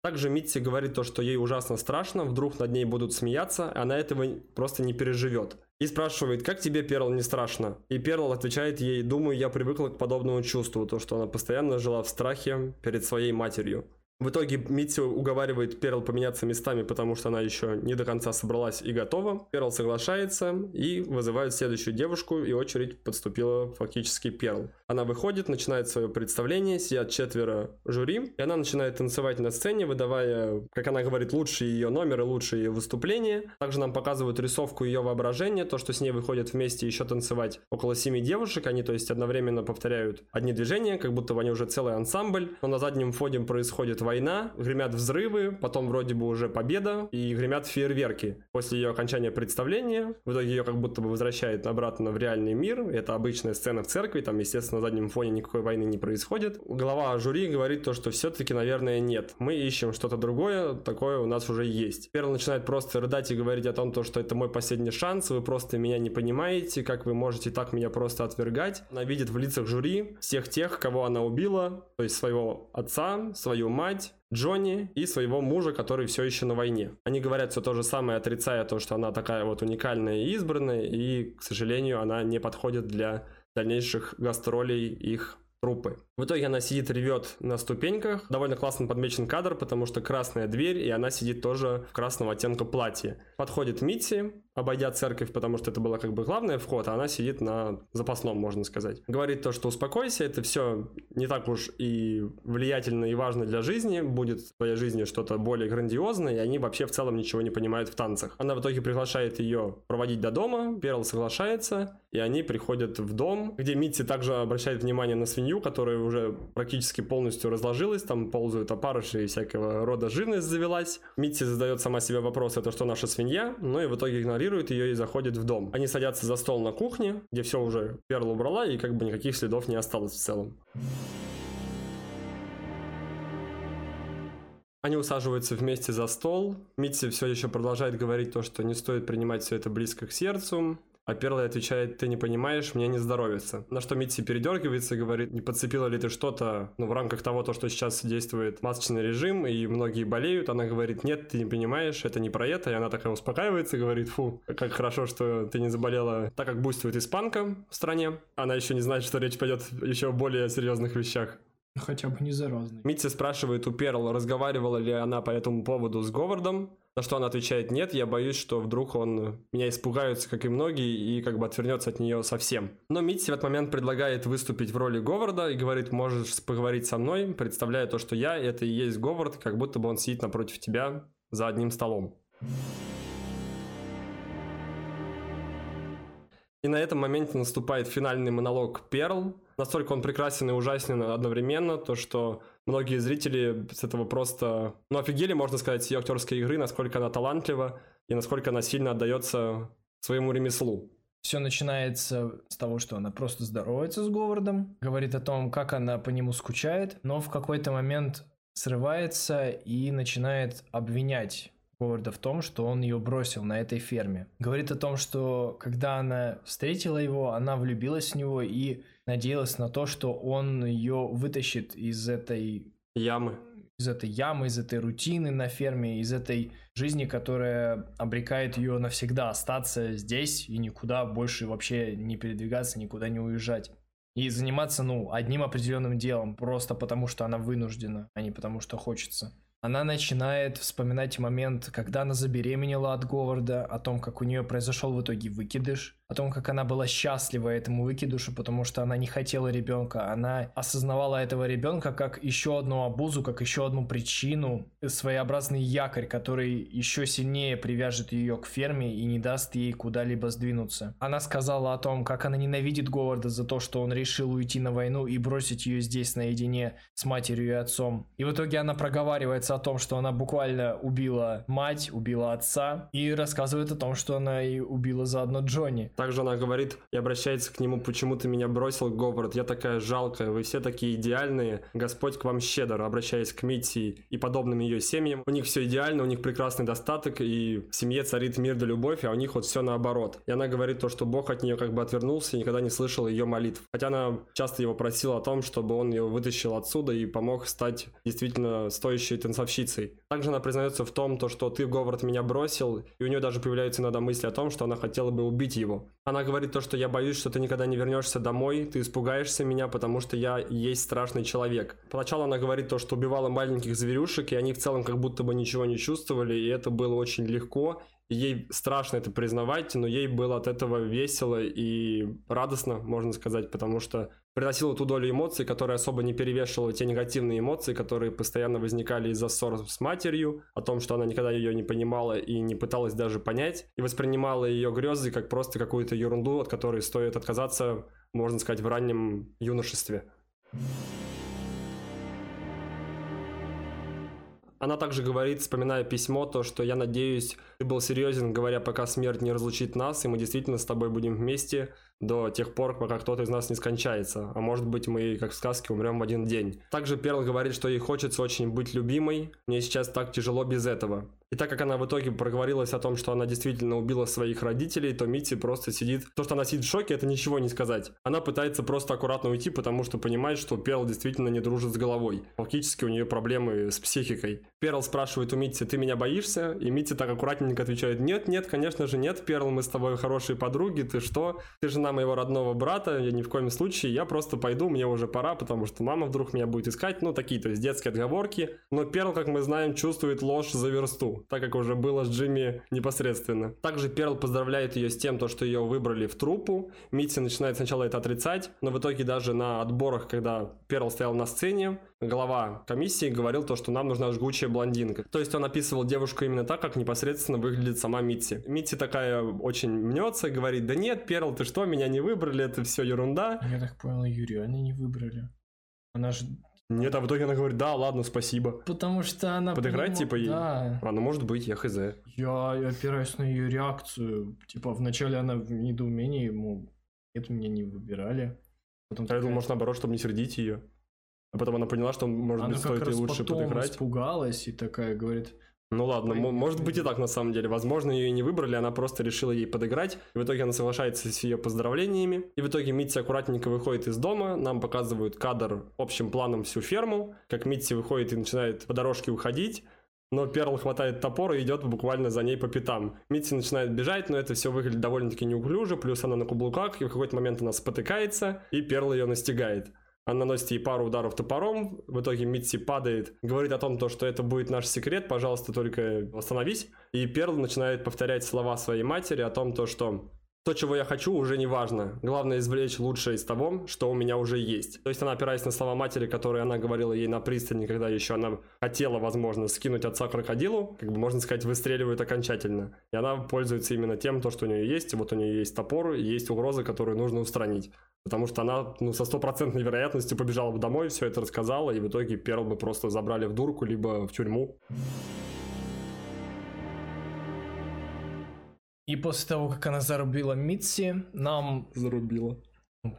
Также Митси говорит то, что ей ужасно страшно, вдруг над ней будут смеяться, она этого просто не переживет. И спрашивает, как тебе, Перл, не страшно? И Перл отвечает ей, думаю, я привыкла к подобному чувству, то, что она постоянно жила в страхе перед своей матерью. В итоге Митси уговаривает Перл поменяться местами, потому что она еще не до конца собралась и готова. Перл соглашается и вызывает следующую девушку, и очередь подступила фактически Перл. Она выходит, начинает свое представление, сидят четверо жюри, и она начинает танцевать на сцене, выдавая, как она говорит, лучшие ее номеры, лучшие ее выступления. Также нам показывают рисовку ее воображения, то, что с ней выходят вместе еще танцевать около семи девушек, они, то есть, одновременно повторяют одни движения, как будто они уже целый ансамбль, но на заднем фоне происходит война, гремят взрывы, потом вроде бы уже победа и гремят фейерверки. После ее окончания представления, в итоге ее как будто бы возвращает обратно в реальный мир. Это обычная сцена в церкви, там, естественно, на заднем фоне никакой войны не происходит. Глава жюри говорит то, что все-таки, наверное, нет. Мы ищем что-то другое, такое у нас уже есть. Перл начинает просто рыдать и говорить о том, то, что это мой последний шанс, вы просто меня не понимаете, как вы можете так меня просто отвергать. Она видит в лицах жюри всех тех, кого она убила, то есть своего отца, свою мать, мать, Джонни и своего мужа, который все еще на войне. Они говорят все то же самое, отрицая то, что она такая вот уникальная и избранная, и, к сожалению, она не подходит для дальнейших гастролей их трупы. В итоге она сидит, ревет на ступеньках. Довольно классно подмечен кадр, потому что красная дверь, и она сидит тоже в красного оттенка платье. Подходит Митси, обойдя церковь, потому что это была как бы главная вход, а она сидит на запасном, можно сказать. Говорит то, что успокойся, это все не так уж и влиятельно и важно для жизни, будет в твоей жизни что-то более грандиозное, и они вообще в целом ничего не понимают в танцах. Она в итоге приглашает ее проводить до дома, Перл соглашается, и они приходят в дом, где Митси также обращает внимание на свинью, которая уже практически полностью разложилась, там ползают опарыши и всякого рода живность завелась. Митти задает сама себе вопрос, это что наша свинья, но и в итоге игнорирует ее и заходит в дом. Они садятся за стол на кухне, где все уже Перл убрала и как бы никаких следов не осталось в целом. Они усаживаются вместе за стол. Митси все еще продолжает говорить то, что не стоит принимать все это близко к сердцу. А Перла отвечает, ты не понимаешь, мне не здоровится. На что Митси передергивается и говорит, не подцепила ли ты что-то, ну, в рамках того, то, что сейчас действует масочный режим, и многие болеют. Она говорит, нет, ты не понимаешь, это не про это. И она такая успокаивается и говорит, фу, как хорошо, что ты не заболела. Так как буйствует испанка в стране, она еще не знает, что речь пойдет еще о более серьезных вещах. Хотя бы не заразный. Митси спрашивает у Перл, разговаривала ли она по этому поводу с Говардом. На что она отвечает нет, я боюсь, что вдруг он меня испугается, как и многие, и как бы отвернется от нее совсем. Но Митси в этот момент предлагает выступить в роли Говарда и говорит, можешь поговорить со мной, представляя то, что я, это и есть Говард, как будто бы он сидит напротив тебя за одним столом. И на этом моменте наступает финальный монолог Перл. Настолько он прекрасен и ужасен одновременно, то что многие зрители с этого просто, ну, офигели, можно сказать, ее актерской игры, насколько она талантлива и насколько она сильно отдается своему ремеслу. Все начинается с того, что она просто здоровается с Говардом, говорит о том, как она по нему скучает, но в какой-то момент срывается и начинает обвинять Говарда в том, что он ее бросил на этой ферме. Говорит о том, что когда она встретила его, она влюбилась в него и надеялась на то, что он ее вытащит из этой Ямы. из этой ямы, из этой рутины на ферме, из этой жизни, которая обрекает ее навсегда остаться здесь и никуда больше вообще не передвигаться, никуда не уезжать. И заниматься, ну, одним определенным делом, просто потому что она вынуждена, а не потому что хочется. Она начинает вспоминать момент, когда она забеременела от Говарда, о том, как у нее произошел в итоге выкидыш, о том, как она была счастлива этому выкидышу, потому что она не хотела ребенка. Она осознавала этого ребенка как еще одну обузу, как еще одну причину, своеобразный якорь, который еще сильнее привяжет ее к ферме и не даст ей куда-либо сдвинуться. Она сказала о том, как она ненавидит Говарда за то, что он решил уйти на войну и бросить ее здесь наедине с матерью и отцом. И в итоге она проговаривается о том, что она буквально убила мать, убила отца и рассказывает о том, что она и убила заодно Джонни. Также она говорит и обращается к нему, почему ты меня бросил, Говард, я такая жалкая, вы все такие идеальные, Господь к вам щедр, обращаясь к Митти и подобным ее семьям. У них все идеально, у них прекрасный достаток, и в семье царит мир да любовь, а у них вот все наоборот. И она говорит то, что Бог от нее как бы отвернулся и никогда не слышал ее молитв. Хотя она часто его просила о том, чтобы он ее вытащил отсюда и помог стать действительно стоящей танцовщицей. Также она признается в том, то, что ты, Говард, меня бросил, и у нее даже появляются иногда мысли о том, что она хотела бы убить его. Она говорит то, что я боюсь, что ты никогда не вернешься домой, ты испугаешься меня, потому что я есть страшный человек. Поначалу она говорит то, что убивала маленьких зверюшек, и они в целом как будто бы ничего не чувствовали, и это было очень легко. Ей страшно это признавать, но ей было от этого весело и радостно, можно сказать, потому что приносила ту долю эмоций, которая особо не перевешивала те негативные эмоции, которые постоянно возникали из-за ссор с матерью, о том, что она никогда ее не понимала и не пыталась даже понять, и воспринимала ее грезы как просто какую-то ерунду, от которой стоит отказаться, можно сказать, в раннем юношестве. Она также говорит, вспоминая письмо, то, что я надеюсь, ты был серьезен, говоря, пока смерть не разлучит нас, и мы действительно с тобой будем вместе до тех пор, пока кто-то из нас не скончается. А может быть, мы, как в сказке, умрем в один день. Также Перл говорит, что ей хочется очень быть любимой. Мне сейчас так тяжело без этого. И так как она в итоге проговорилась о том, что она действительно убила своих родителей, то Митти просто сидит... То, что она сидит в шоке, это ничего не сказать. Она пытается просто аккуратно уйти, потому что понимает, что Перл действительно не дружит с головой. Фактически у нее проблемы с психикой. Перл спрашивает у Митти, ты меня боишься? И Митти так аккуратненько отвечает, нет, нет, конечно же нет, Перл, мы с тобой хорошие подруги, ты что? Ты жена моего родного брата, я ни в коем случае, я просто пойду, мне уже пора, потому что мама вдруг меня будет искать, ну такие, то есть детские отговорки. Но Перл, как мы знаем, чувствует ложь за версту, так как уже было с Джимми непосредственно. Также Перл поздравляет ее с тем, то, что ее выбрали в труппу. Митти начинает сначала это отрицать, но в итоге даже на отборах, когда Перл стоял на сцене, глава комиссии говорил то, что нам нужна жгучая блондинка. То есть он описывал девушку именно так, как непосредственно выглядит сама Митти. Митти такая очень мнется, говорит, да нет, Перл, ты что, меня не выбрали, это все ерунда. Я так понял, Юрию, они не выбрали. Она же... Нет, а в итоге она говорит, да, ладно, спасибо. Потому что она... Подыграть, понима- типа, ей? Да. А, ну может быть, я хз. Я опираюсь на ее реакцию. Типа, вначале она в недоумении, мол, это меня не выбирали. Потом А я такая- думал, может, наоборот, чтобы не сердить ее. А потом она поняла, что, может она быть, стоит ей лучше потом подыграть. испугалась и такая говорит, Ну ладно, Ой, может быть и так на самом деле. Возможно, ее и не выбрали, она просто решила ей подыграть. И в итоге она соглашается с ее поздравлениями. И в итоге Митти аккуратненько выходит из дома. Нам показывают кадр общим планом всю ферму. Как Митти выходит и начинает по дорожке уходить. Но Перл хватает топор и идет буквально за ней по пятам. Митти начинает бежать, но это все выглядит довольно-таки неуклюже. Плюс она на каблуках, и в какой-то момент она спотыкается, и Перл ее настигает. Она наносит ей пару ударов топором, в итоге Митси падает, говорит о том, то, что это будет наш секрет, пожалуйста, только остановись. И Перл начинает повторять слова своей матери о том, то, что то, чего я хочу, уже не важно. Главное извлечь лучшее из того, что у меня уже есть. То есть она опираясь на слова матери, которые она говорила ей на пристани, когда еще она хотела, возможно, скинуть отца крокодилу, как бы, можно сказать, выстреливает окончательно. И она пользуется именно тем, то, что у нее есть. Вот у нее есть топор, и есть угроза, которую нужно устранить. Потому что она ну, со стопроцентной вероятностью побежала бы домой, все это рассказала, и в итоге Перл бы просто забрали в дурку, либо в тюрьму. И после того, как она зарубила Митси, нам... Зарубила.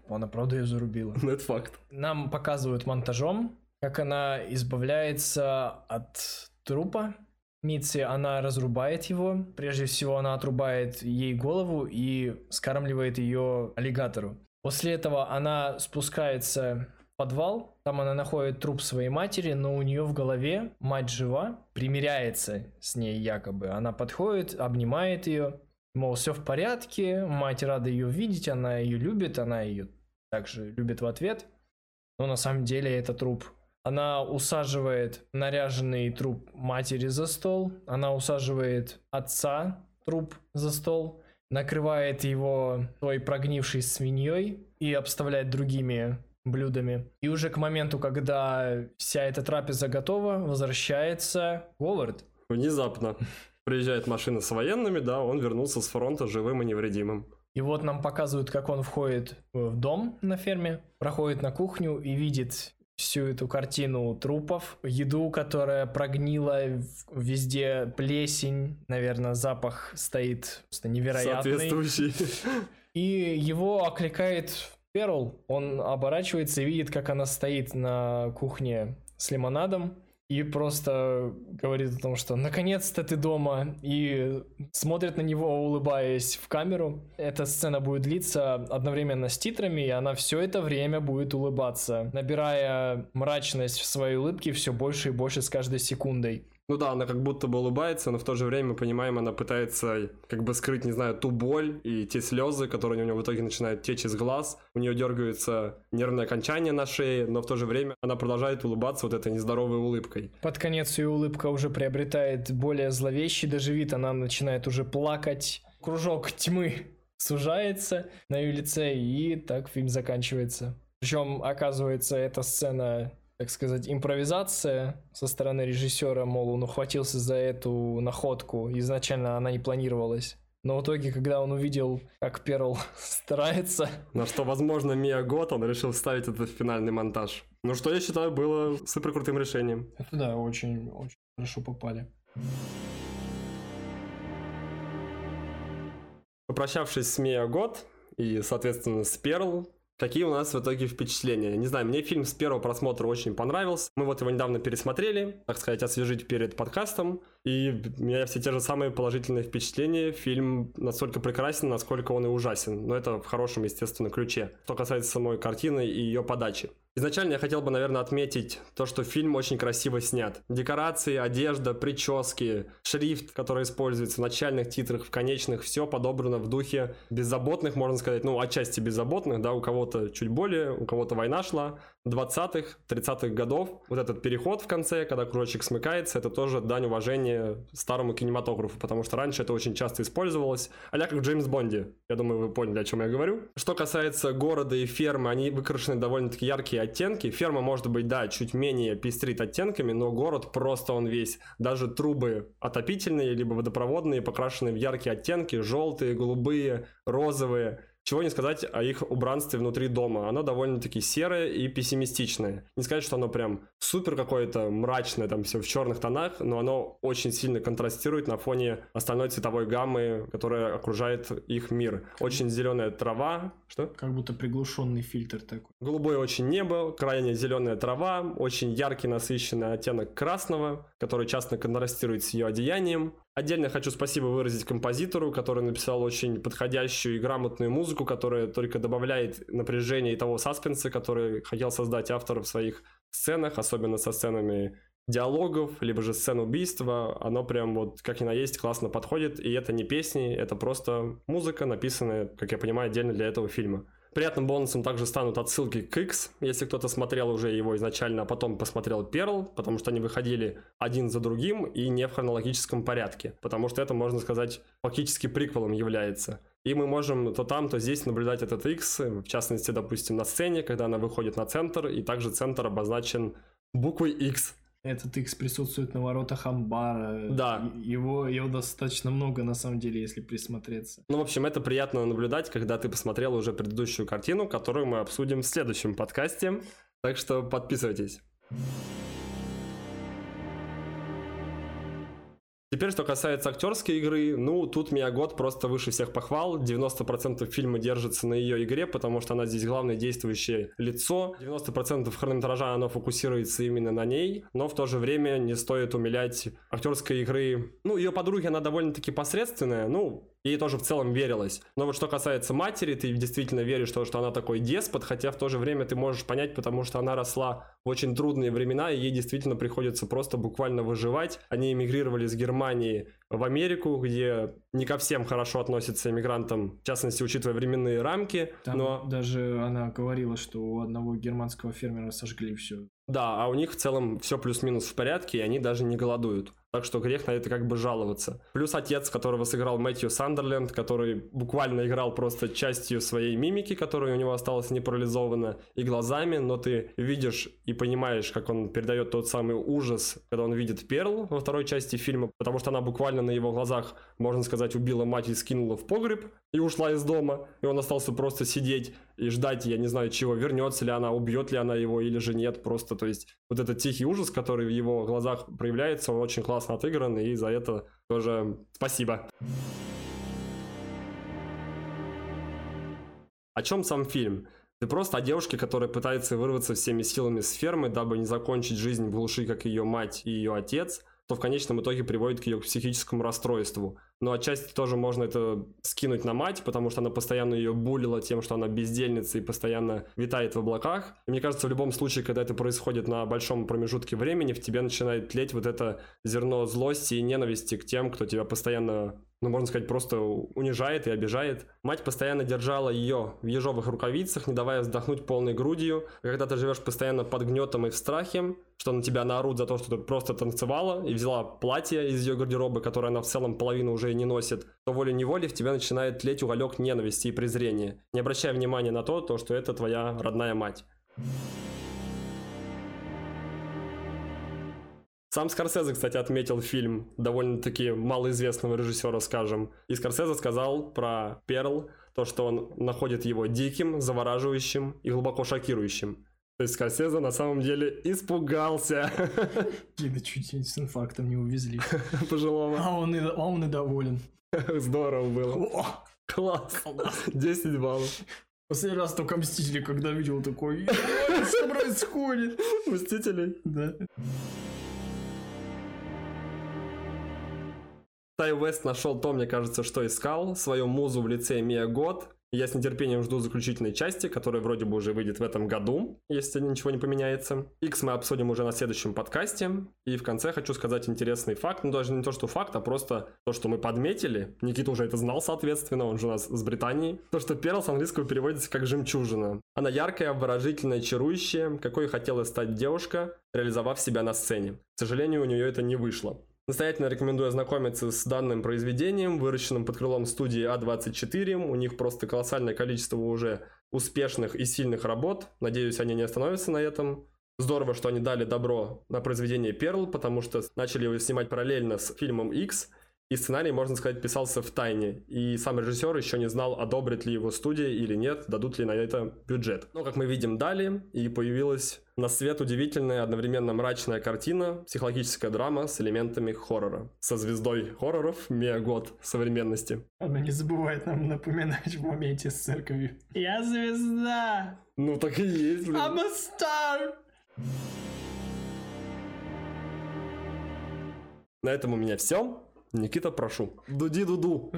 Она правда ее зарубила. Ну, это факт. Нам показывают монтажом, как она избавляется от трупа Митси, она разрубает его. Прежде всего, она отрубает ей голову и скармливает ее аллигатору. После этого она спускается в подвал, там она находит труп своей матери, но у нее в голове мать жива, примиряется с ней якобы. Она подходит, обнимает ее, мол, все в порядке, мать рада ее видеть, она ее любит, она ее также любит в ответ. Но на самом деле это труп. Она усаживает наряженный труп матери за стол, она усаживает отца труп за стол, накрывает его той прогнившей свиньей и обставляет другими блюдами. И уже к моменту, когда вся эта трапеза готова, возвращается Говард. Внезапно. Приезжает машина с военными, да, он вернулся с фронта живым и невредимым. И вот нам показывают, как он входит в дом на ферме, проходит на кухню и видит всю эту картину трупов, еду, которая прогнила, везде плесень, наверное, запах стоит просто невероятный. Соответствующий. И его окликает Перл, он оборачивается и видит, как она стоит на кухне с лимонадом, и просто говорит о том, что наконец-то ты дома, и смотрит на него, улыбаясь в камеру. Эта сцена будет длиться одновременно с титрами, и она все это время будет улыбаться, набирая мрачность в своей улыбке все больше и больше с каждой секундой. Ну да, она как будто бы улыбается, но в то же время, мы понимаем, она пытается как бы скрыть, не знаю, ту боль и те слезы, которые у нее в итоге начинают течь из глаз. У нее дергаются нервные окончания на шее, но в то же время она продолжает улыбаться вот этой нездоровой улыбкой. Под конец ее улыбка уже приобретает более зловещий даже вид, она начинает уже плакать. Кружок тьмы сужается на ее лице, и так фильм заканчивается. Причем, оказывается, эта сцена так сказать, импровизация со стороны режиссера, мол, он ухватился за эту находку, изначально она не планировалась. Но в итоге, когда он увидел, как Перл старается... На что, возможно, Мия Гот, он решил вставить это в финальный монтаж. Ну, что я считаю, было супер крутым решением. Это да, очень, очень хорошо попали. Попрощавшись с Мия Гот и, соответственно, с Перл, Какие у нас в итоге впечатления? Не знаю, мне фильм с первого просмотра очень понравился. Мы вот его недавно пересмотрели, так сказать, освежить перед подкастом. И у меня все те же самые положительные впечатления. Фильм настолько прекрасен, насколько он и ужасен. Но это в хорошем, естественно, ключе. Что касается самой картины и ее подачи. Изначально я хотел бы, наверное, отметить то, что фильм очень красиво снят. Декорации, одежда, прически, шрифт, который используется в начальных титрах, в конечных, все подобрано в духе беззаботных, можно сказать, ну, отчасти беззаботных, да, у кого-то чуть более, у кого-то война шла, 20-х, 30-х годов. Вот этот переход в конце, когда кружочек смыкается, это тоже дань уважения старому кинематографу, потому что раньше это очень часто использовалось, а как в Джеймс Бонде. Я думаю, вы поняли, о чем я говорю. Что касается города и фермы, они выкрашены довольно-таки яркие оттенки. Ферма, может быть, да, чуть менее пестрит оттенками, но город просто он весь. Даже трубы отопительные, либо водопроводные, покрашены в яркие оттенки, желтые, голубые, розовые. Чего не сказать о их убранстве внутри дома. Оно довольно-таки серое и пессимистичное. Не сказать, что оно прям супер какое-то мрачное, там все в черных тонах, но оно очень сильно контрастирует на фоне остальной цветовой гаммы, которая окружает их мир. Очень зеленая трава. Что? Как будто приглушенный фильтр такой. Голубое очень небо, крайне зеленая трава, очень яркий насыщенный оттенок красного, который часто контрастирует с ее одеянием. Отдельно хочу спасибо выразить композитору, который написал очень подходящую и грамотную музыку, которая только добавляет напряжения и того саспенса, который хотел создать автор в своих сценах, особенно со сценами диалогов, либо же сцен убийства, оно прям вот как ни на есть классно подходит, и это не песни, это просто музыка, написанная, как я понимаю, отдельно для этого фильма. Приятным бонусом также станут отсылки к X, если кто-то смотрел уже его изначально, а потом посмотрел Перл, потому что они выходили один за другим и не в хронологическом порядке, потому что это, можно сказать, фактически приквелом является. И мы можем то там, то здесь наблюдать этот X, в частности, допустим, на сцене, когда она выходит на центр, и также центр обозначен буквой X, этот X присутствует на воротах амбара. Да. Его, его достаточно много, на самом деле, если присмотреться. Ну, в общем, это приятно наблюдать, когда ты посмотрел уже предыдущую картину, которую мы обсудим в следующем подкасте. Так что подписывайтесь. Теперь, что касается актерской игры, ну, тут Мия Год просто выше всех похвал. 90% фильма держится на ее игре, потому что она здесь главное действующее лицо. 90% хронометража оно фокусируется именно на ней, но в то же время не стоит умилять актерской игры. Ну, ее подруги, она довольно-таки посредственная, ну, ей тоже в целом верилось. Но вот что касается матери, ты действительно веришь, что, что она такой деспот, хотя в то же время ты можешь понять, потому что она росла очень трудные времена, и ей действительно приходится просто буквально выживать. Они эмигрировали из Германии в Америку, где не ко всем хорошо относятся иммигрантам, в частности, учитывая временные рамки. Там но даже она говорила, что у одного германского фермера сожгли все. Да, а у них в целом все плюс-минус в порядке, и они даже не голодуют. Так что грех на это как бы жаловаться. Плюс отец, которого сыграл Мэтью Сандерленд, который буквально играл просто частью своей мимики, которая у него осталась не парализована, и глазами, но ты видишь и понимаешь, как он передает тот самый ужас, когда он видит Перл во второй части фильма, потому что она буквально на его глазах, можно сказать, убила мать и скинула в погреб и ушла из дома, и он остался просто сидеть и ждать, я не знаю чего, вернется ли она, убьет ли она его или же нет, просто, то есть вот этот тихий ужас, который в его глазах проявляется, он очень классно отыгран, и за это тоже спасибо. О чем сам фильм? Ты просто о девушке, которая пытается вырваться всеми силами с фермы, дабы не закончить жизнь в глуши, как ее мать и ее отец, то в конечном итоге приводит к ее психическому расстройству. Но отчасти тоже можно это скинуть на мать, потому что она постоянно ее булила тем, что она бездельница и постоянно витает в облаках. И мне кажется, в любом случае, когда это происходит на большом промежутке времени, в тебе начинает тлеть вот это зерно злости и ненависти к тем, кто тебя постоянно ну, можно сказать, просто унижает и обижает. Мать постоянно держала ее в ежовых рукавицах, не давая вздохнуть полной грудью. Когда ты живешь постоянно под гнетом и в страхе, что на тебя наорут за то, что ты просто танцевала и взяла платье из ее гардероба, которое она в целом половину уже и не носит, то волей-неволей в тебя начинает тлеть уголек ненависти и презрения, не обращая внимания на то, то, что это твоя родная мать. Сам Скорсезе, кстати, отметил фильм довольно-таки малоизвестного режиссера, скажем. И Скорсезе сказал про Перл, то, что он находит его диким, завораживающим и глубоко шокирующим. То есть Скорсезе на самом деле испугался. Гида чуть с инфарктом не увезли. Пожилого. А он и, а он и доволен. Здорово было. О, Класс. 10 баллов. Последний раз только Мстители, когда видел такой, что происходит? Мстителей. Да. Тай Уэст нашел то, мне кажется, что искал, свою музу в лице Мия Год. Я с нетерпением жду заключительной части, которая вроде бы уже выйдет в этом году, если ничего не поменяется. X мы обсудим уже на следующем подкасте. И в конце хочу сказать интересный факт, ну даже не то, что факт, а просто то, что мы подметили. Никита уже это знал, соответственно, он же у нас с Британии. То, что Перл с английского переводится как «жемчужина». Она яркая, обворожительная, чарующая, какой хотела стать девушка, реализовав себя на сцене. К сожалению, у нее это не вышло. Настоятельно рекомендую ознакомиться с данным произведением, выращенным под крылом студии А24. У них просто колоссальное количество уже успешных и сильных работ. Надеюсь, они не остановятся на этом. Здорово, что они дали добро на произведение Перл, потому что начали его снимать параллельно с фильмом X – и сценарий, можно сказать, писался в тайне. И сам режиссер еще не знал, одобрит ли его студия или нет, дадут ли на это бюджет. Но, как мы видим, дали, и появилась на свет удивительная, одновременно мрачная картина, психологическая драма с элементами хоррора. Со звездой хорроров Мия Год современности. Она не забывает нам напоминать в моменте с церковью. Я звезда! Ну так и есть, блин. I'm a star! На этом у меня все. Никита, прошу. Дуди-дуду.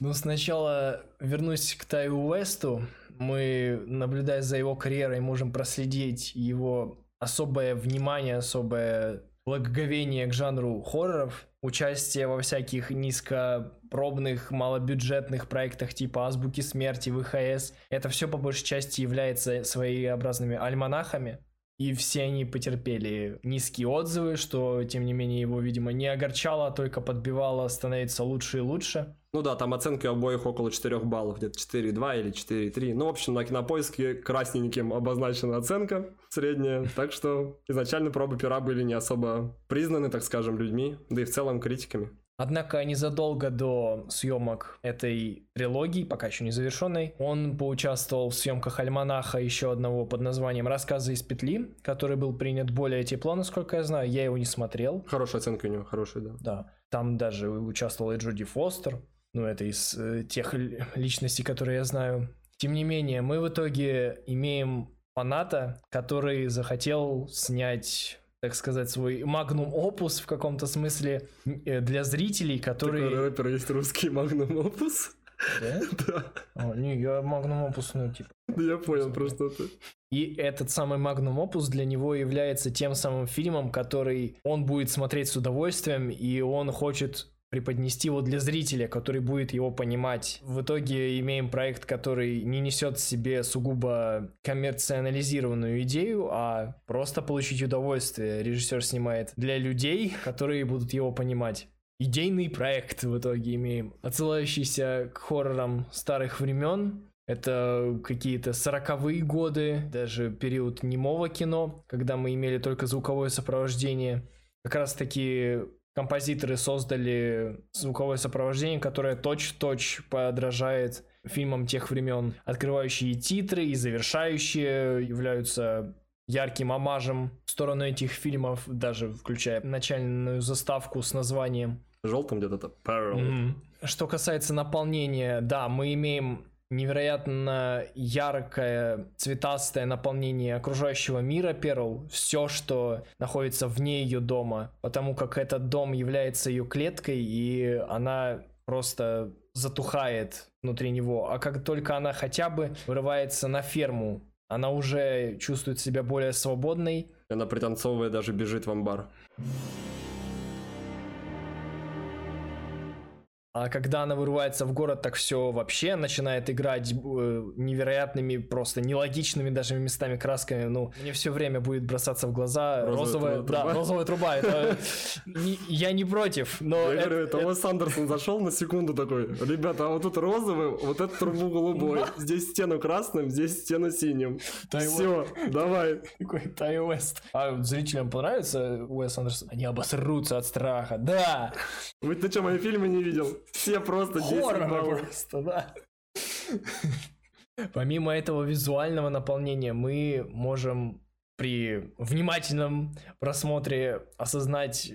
Ну, сначала вернусь к Таю Уэсту. Мы, наблюдая за его карьерой, можем проследить его особое внимание, особое благоговение к жанру хорроров, участие во всяких низкопробных, малобюджетных проектах типа «Азбуки смерти», ВХС. Это все по большей части является своеобразными альманахами, и все они потерпели низкие отзывы, что, тем не менее, его, видимо, не огорчало, а только подбивало становиться лучше и лучше. Ну да, там оценки обоих около 4 баллов, где-то 4,2 или 4,3. Ну, в общем, на кинопоиске красненьким обозначена оценка средняя, так что изначально пробы пера были не особо признаны, так скажем, людьми, да и в целом критиками. Однако незадолго до съемок этой трилогии, пока еще не завершенной, он поучаствовал в съемках альманаха еще одного под названием «Рассказы из петли», который был принят более тепло, насколько я знаю. Я его не смотрел. Хорошая оценка у него, хорошая, да. Да. Там даже участвовала и Джуди Фостер. Ну, это из э, тех личностей, которые я знаю. Тем не менее, мы в итоге имеем фаната, который захотел снять так сказать, свой магнум опус в каком-то смысле э, для зрителей, которые... Такой рэпер есть русский магнум опус? Да? Да. О, не, я магнум опус, ну, типа... Да я понял про что-то. И этот самый Magnum Opus для него является тем самым фильмом, который он будет смотреть с удовольствием, и он хочет преподнести его для зрителя, который будет его понимать. В итоге имеем проект, который не несет в себе сугубо коммерциализированную идею, а просто получить удовольствие. Режиссер снимает для людей, которые будут его понимать. Идейный проект в итоге имеем, отсылающийся к хоррорам старых времен, это какие-то сороковые годы, даже период немого кино, когда мы имели только звуковое сопровождение. Как раз таки композиторы создали звуковое сопровождение, которое точь-точь подражает фильмам тех времен. Открывающие титры и завершающие являются ярким омажем в сторону этих фильмов, даже включая начальную заставку с названием. Желтым где-то Pearl. Mm-hmm. Что касается наполнения, да, мы имеем невероятно яркое, цветастое наполнение окружающего мира Перл, все, что находится вне ее дома, потому как этот дом является ее клеткой, и она просто затухает внутри него. А как только она хотя бы вырывается на ферму, она уже чувствует себя более свободной. Она пританцовывая даже бежит в амбар. А когда она вырывается в город, так все вообще начинает играть э, невероятными, просто нелогичными даже местами красками. Ну, мне все время будет бросаться в глаза розовая, розовая труба. Да, розовая труба. Это я не против, но... Я говорю, это Уэс Андерсон зашел на секунду такой, ребята, а вот тут розовый, вот эту трубу голубой, здесь стену красным, здесь стену синим. Все, давай. Такой Тай Уэст. А зрителям понравится Уэс Андерсон? Они обосрутся от страха. Да! Вы ты что, мои фильмы не видел? Все просто 10 баллов. просто, да. Помимо этого визуального наполнения, мы можем при внимательном просмотре осознать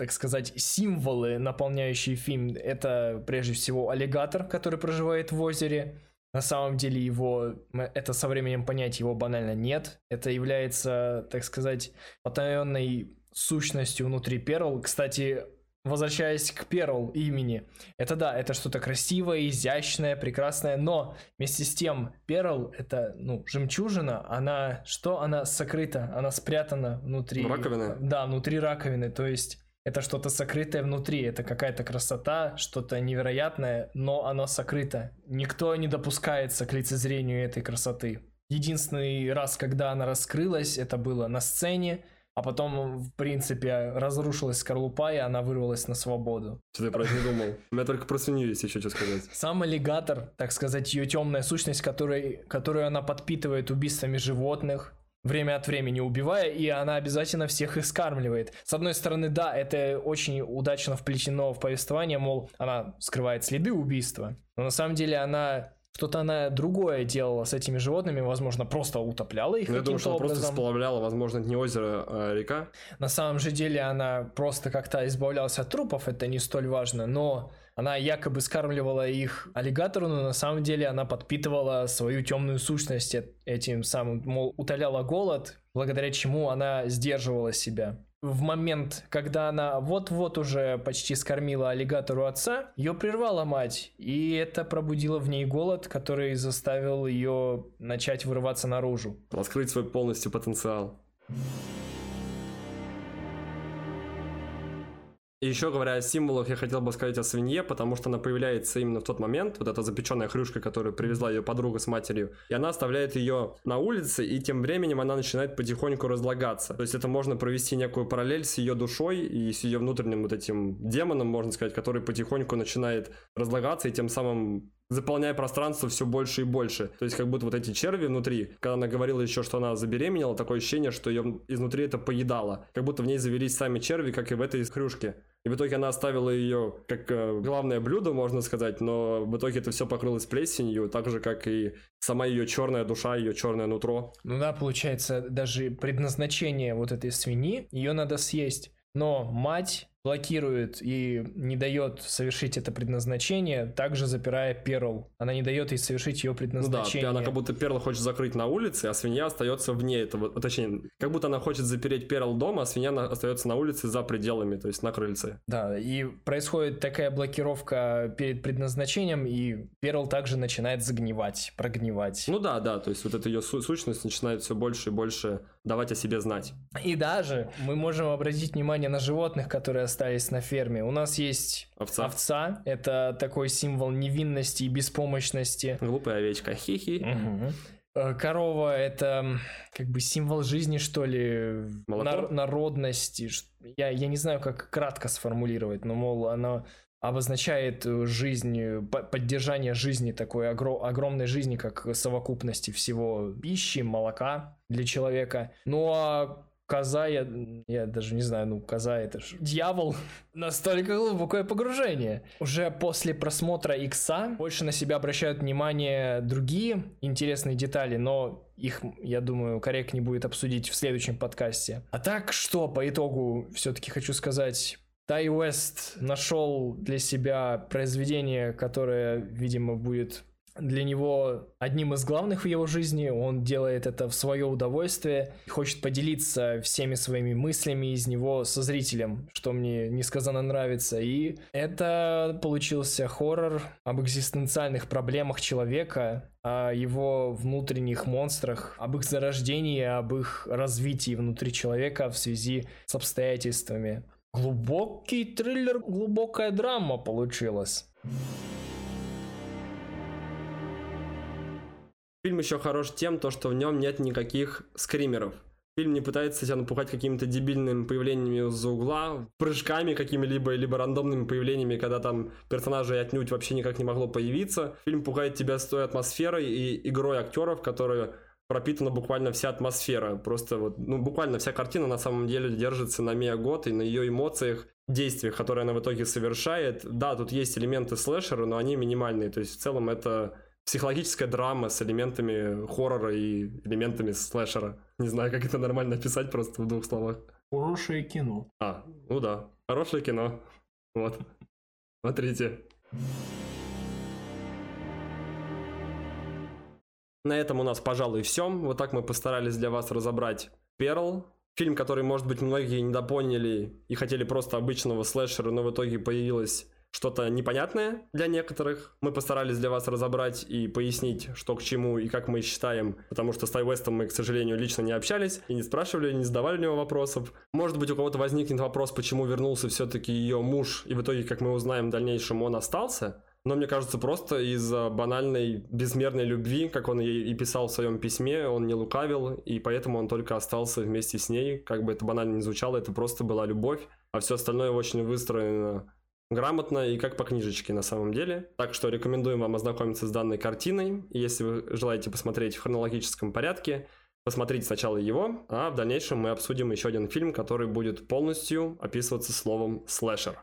так сказать, символы, наполняющие фильм. Это прежде всего аллигатор, который проживает в озере. На самом деле его, это со временем понять его банально нет. Это является, так сказать, потаенной сущностью внутри Перл. Кстати, возвращаясь к Перл имени, это да, это что-то красивое, изящное, прекрасное, но вместе с тем Перл это, ну, жемчужина, она, что она сокрыта, она спрятана внутри... Раковины? Да, внутри раковины, то есть это что-то сокрытое внутри, это какая-то красота, что-то невероятное, но оно сокрыто. Никто не допускается к лицезрению этой красоты. Единственный раз, когда она раскрылась, это было на сцене, а потом, в принципе, разрушилась скорлупа, и она вырвалась на свободу. Что ты про это не думал? У меня только про свинью есть еще что сказать. Сам аллигатор, так сказать, ее темная сущность, которой, которую она подпитывает убийствами животных, время от времени убивая, и она обязательно всех их скармливает. С одной стороны, да, это очень удачно вплетено в повествование, мол, она скрывает следы убийства, но на самом деле она что-то она другое делала с этими животными, возможно, просто утопляла их ну, Я думаю, что она образом. просто сплавляла, возможно, это не озеро, а река. На самом же деле она просто как-то избавлялась от трупов, это не столь важно, но она якобы скармливала их аллигатору, но на самом деле она подпитывала свою темную сущность этим самым, мол, утоляла голод, благодаря чему она сдерживала себя в момент, когда она вот-вот уже почти скормила аллигатору отца, ее прервала мать, и это пробудило в ней голод, который заставил ее начать вырываться наружу. Раскрыть свой полностью потенциал. И еще говоря о символах, я хотел бы сказать о свинье, потому что она появляется именно в тот момент, вот эта запеченная хрюшка, которую привезла ее подруга с матерью, и она оставляет ее на улице, и тем временем она начинает потихоньку разлагаться. То есть это можно провести некую параллель с ее душой и с ее внутренним вот этим демоном, можно сказать, который потихоньку начинает разлагаться и тем самым заполняя пространство все больше и больше. То есть как будто вот эти черви внутри, когда она говорила еще, что она забеременела, такое ощущение, что ее изнутри это поедало. Как будто в ней завелись сами черви, как и в этой хрюшке. И в итоге она оставила ее как э, главное блюдо, можно сказать, но в итоге это все покрылось плесенью, так же, как и сама ее черная душа, ее черное нутро. Ну да, получается, даже предназначение вот этой свиньи, ее надо съесть. Но мать блокирует и не дает совершить это предназначение, также запирая Перл. Она не дает ей совершить ее предназначение. Ну да, она как будто Перл хочет закрыть на улице, а свинья остается вне этого. Точнее, как будто она хочет запереть Перл дома, а свинья остается на улице за пределами, то есть на крыльце. Да, и происходит такая блокировка перед предназначением, и Перл также начинает загнивать, прогнивать. Ну да, да, то есть вот эта ее сущность начинает все больше и больше давать о себе знать. И даже мы можем обратить внимание на животных, которые остались на ферме. У нас есть овца. овца. Это такой символ невинности и беспомощности. Глупая овечка. Хи-хи. Угу. Корова это как бы символ жизни, что ли, нар- народности. Я, я не знаю, как кратко сформулировать, но, мол, она обозначает жизнь, поддержание жизни, такой огр- огромной жизни, как совокупности всего пищи, молока для человека. Ну а коза, я, я даже не знаю, ну, коза это же дьявол. Настолько глубокое погружение. Уже после просмотра Икса больше на себя обращают внимание другие интересные детали, но их, я думаю, корректнее будет обсудить в следующем подкасте. А так что, по итогу, все-таки хочу сказать, Тай Уэст нашел для себя произведение, которое, видимо, будет для него одним из главных в его жизни. Он делает это в свое удовольствие, хочет поделиться всеми своими мыслями из него со зрителем, что мне несказанно нравится. И это получился хоррор об экзистенциальных проблемах человека, о его внутренних монстрах, об их зарождении, об их развитии внутри человека в связи с обстоятельствами. Глубокий триллер, глубокая драма получилась. Фильм еще хорош тем, то, что в нем нет никаких скримеров. Фильм не пытается себя напугать какими-то дебильными появлениями из-за угла, прыжками какими-либо, либо рандомными появлениями, когда там персонажей отнюдь вообще никак не могло появиться. Фильм пугает тебя с той атмосферой и игрой актеров, которые пропитана буквально вся атмосфера. Просто вот, ну, буквально вся картина на самом деле держится на Мия Год и на ее эмоциях, действиях, которые она в итоге совершает. Да, тут есть элементы слэшера, но они минимальные. То есть в целом это психологическая драма с элементами хоррора и элементами слэшера. Не знаю, как это нормально описать просто в двух словах. Хорошее кино. А, ну да, хорошее кино. Вот. Смотрите. На этом у нас, пожалуй, все. Вот так мы постарались для вас разобрать Перл. Фильм, который, может быть, многие недопоняли и хотели просто обычного слэшера, но в итоге появилось что-то непонятное для некоторых. Мы постарались для вас разобрать и пояснить, что к чему и как мы считаем, потому что с Тай Вестом мы, к сожалению, лично не общались и не спрашивали, не задавали у него вопросов. Может быть, у кого-то возникнет вопрос, почему вернулся все-таки ее муж, и в итоге, как мы узнаем в дальнейшем, он остался. Но мне кажется, просто из-за банальной безмерной любви, как он ей и писал в своем письме, он не лукавил, и поэтому он только остался вместе с ней. Как бы это банально не звучало, это просто была любовь, а все остальное очень выстроено грамотно и как по книжечке на самом деле. Так что рекомендуем вам ознакомиться с данной картиной. Если вы желаете посмотреть в хронологическом порядке, посмотрите сначала его, а в дальнейшем мы обсудим еще один фильм, который будет полностью описываться словом «слэшер».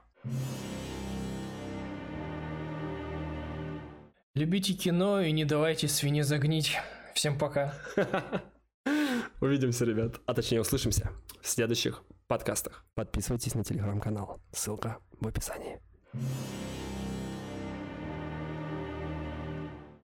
Любите кино и не давайте свинье загнить. Всем пока. Увидимся, ребят. А точнее, услышимся в следующих подкастах. Подписывайтесь на телеграм-канал. Ссылка в описании.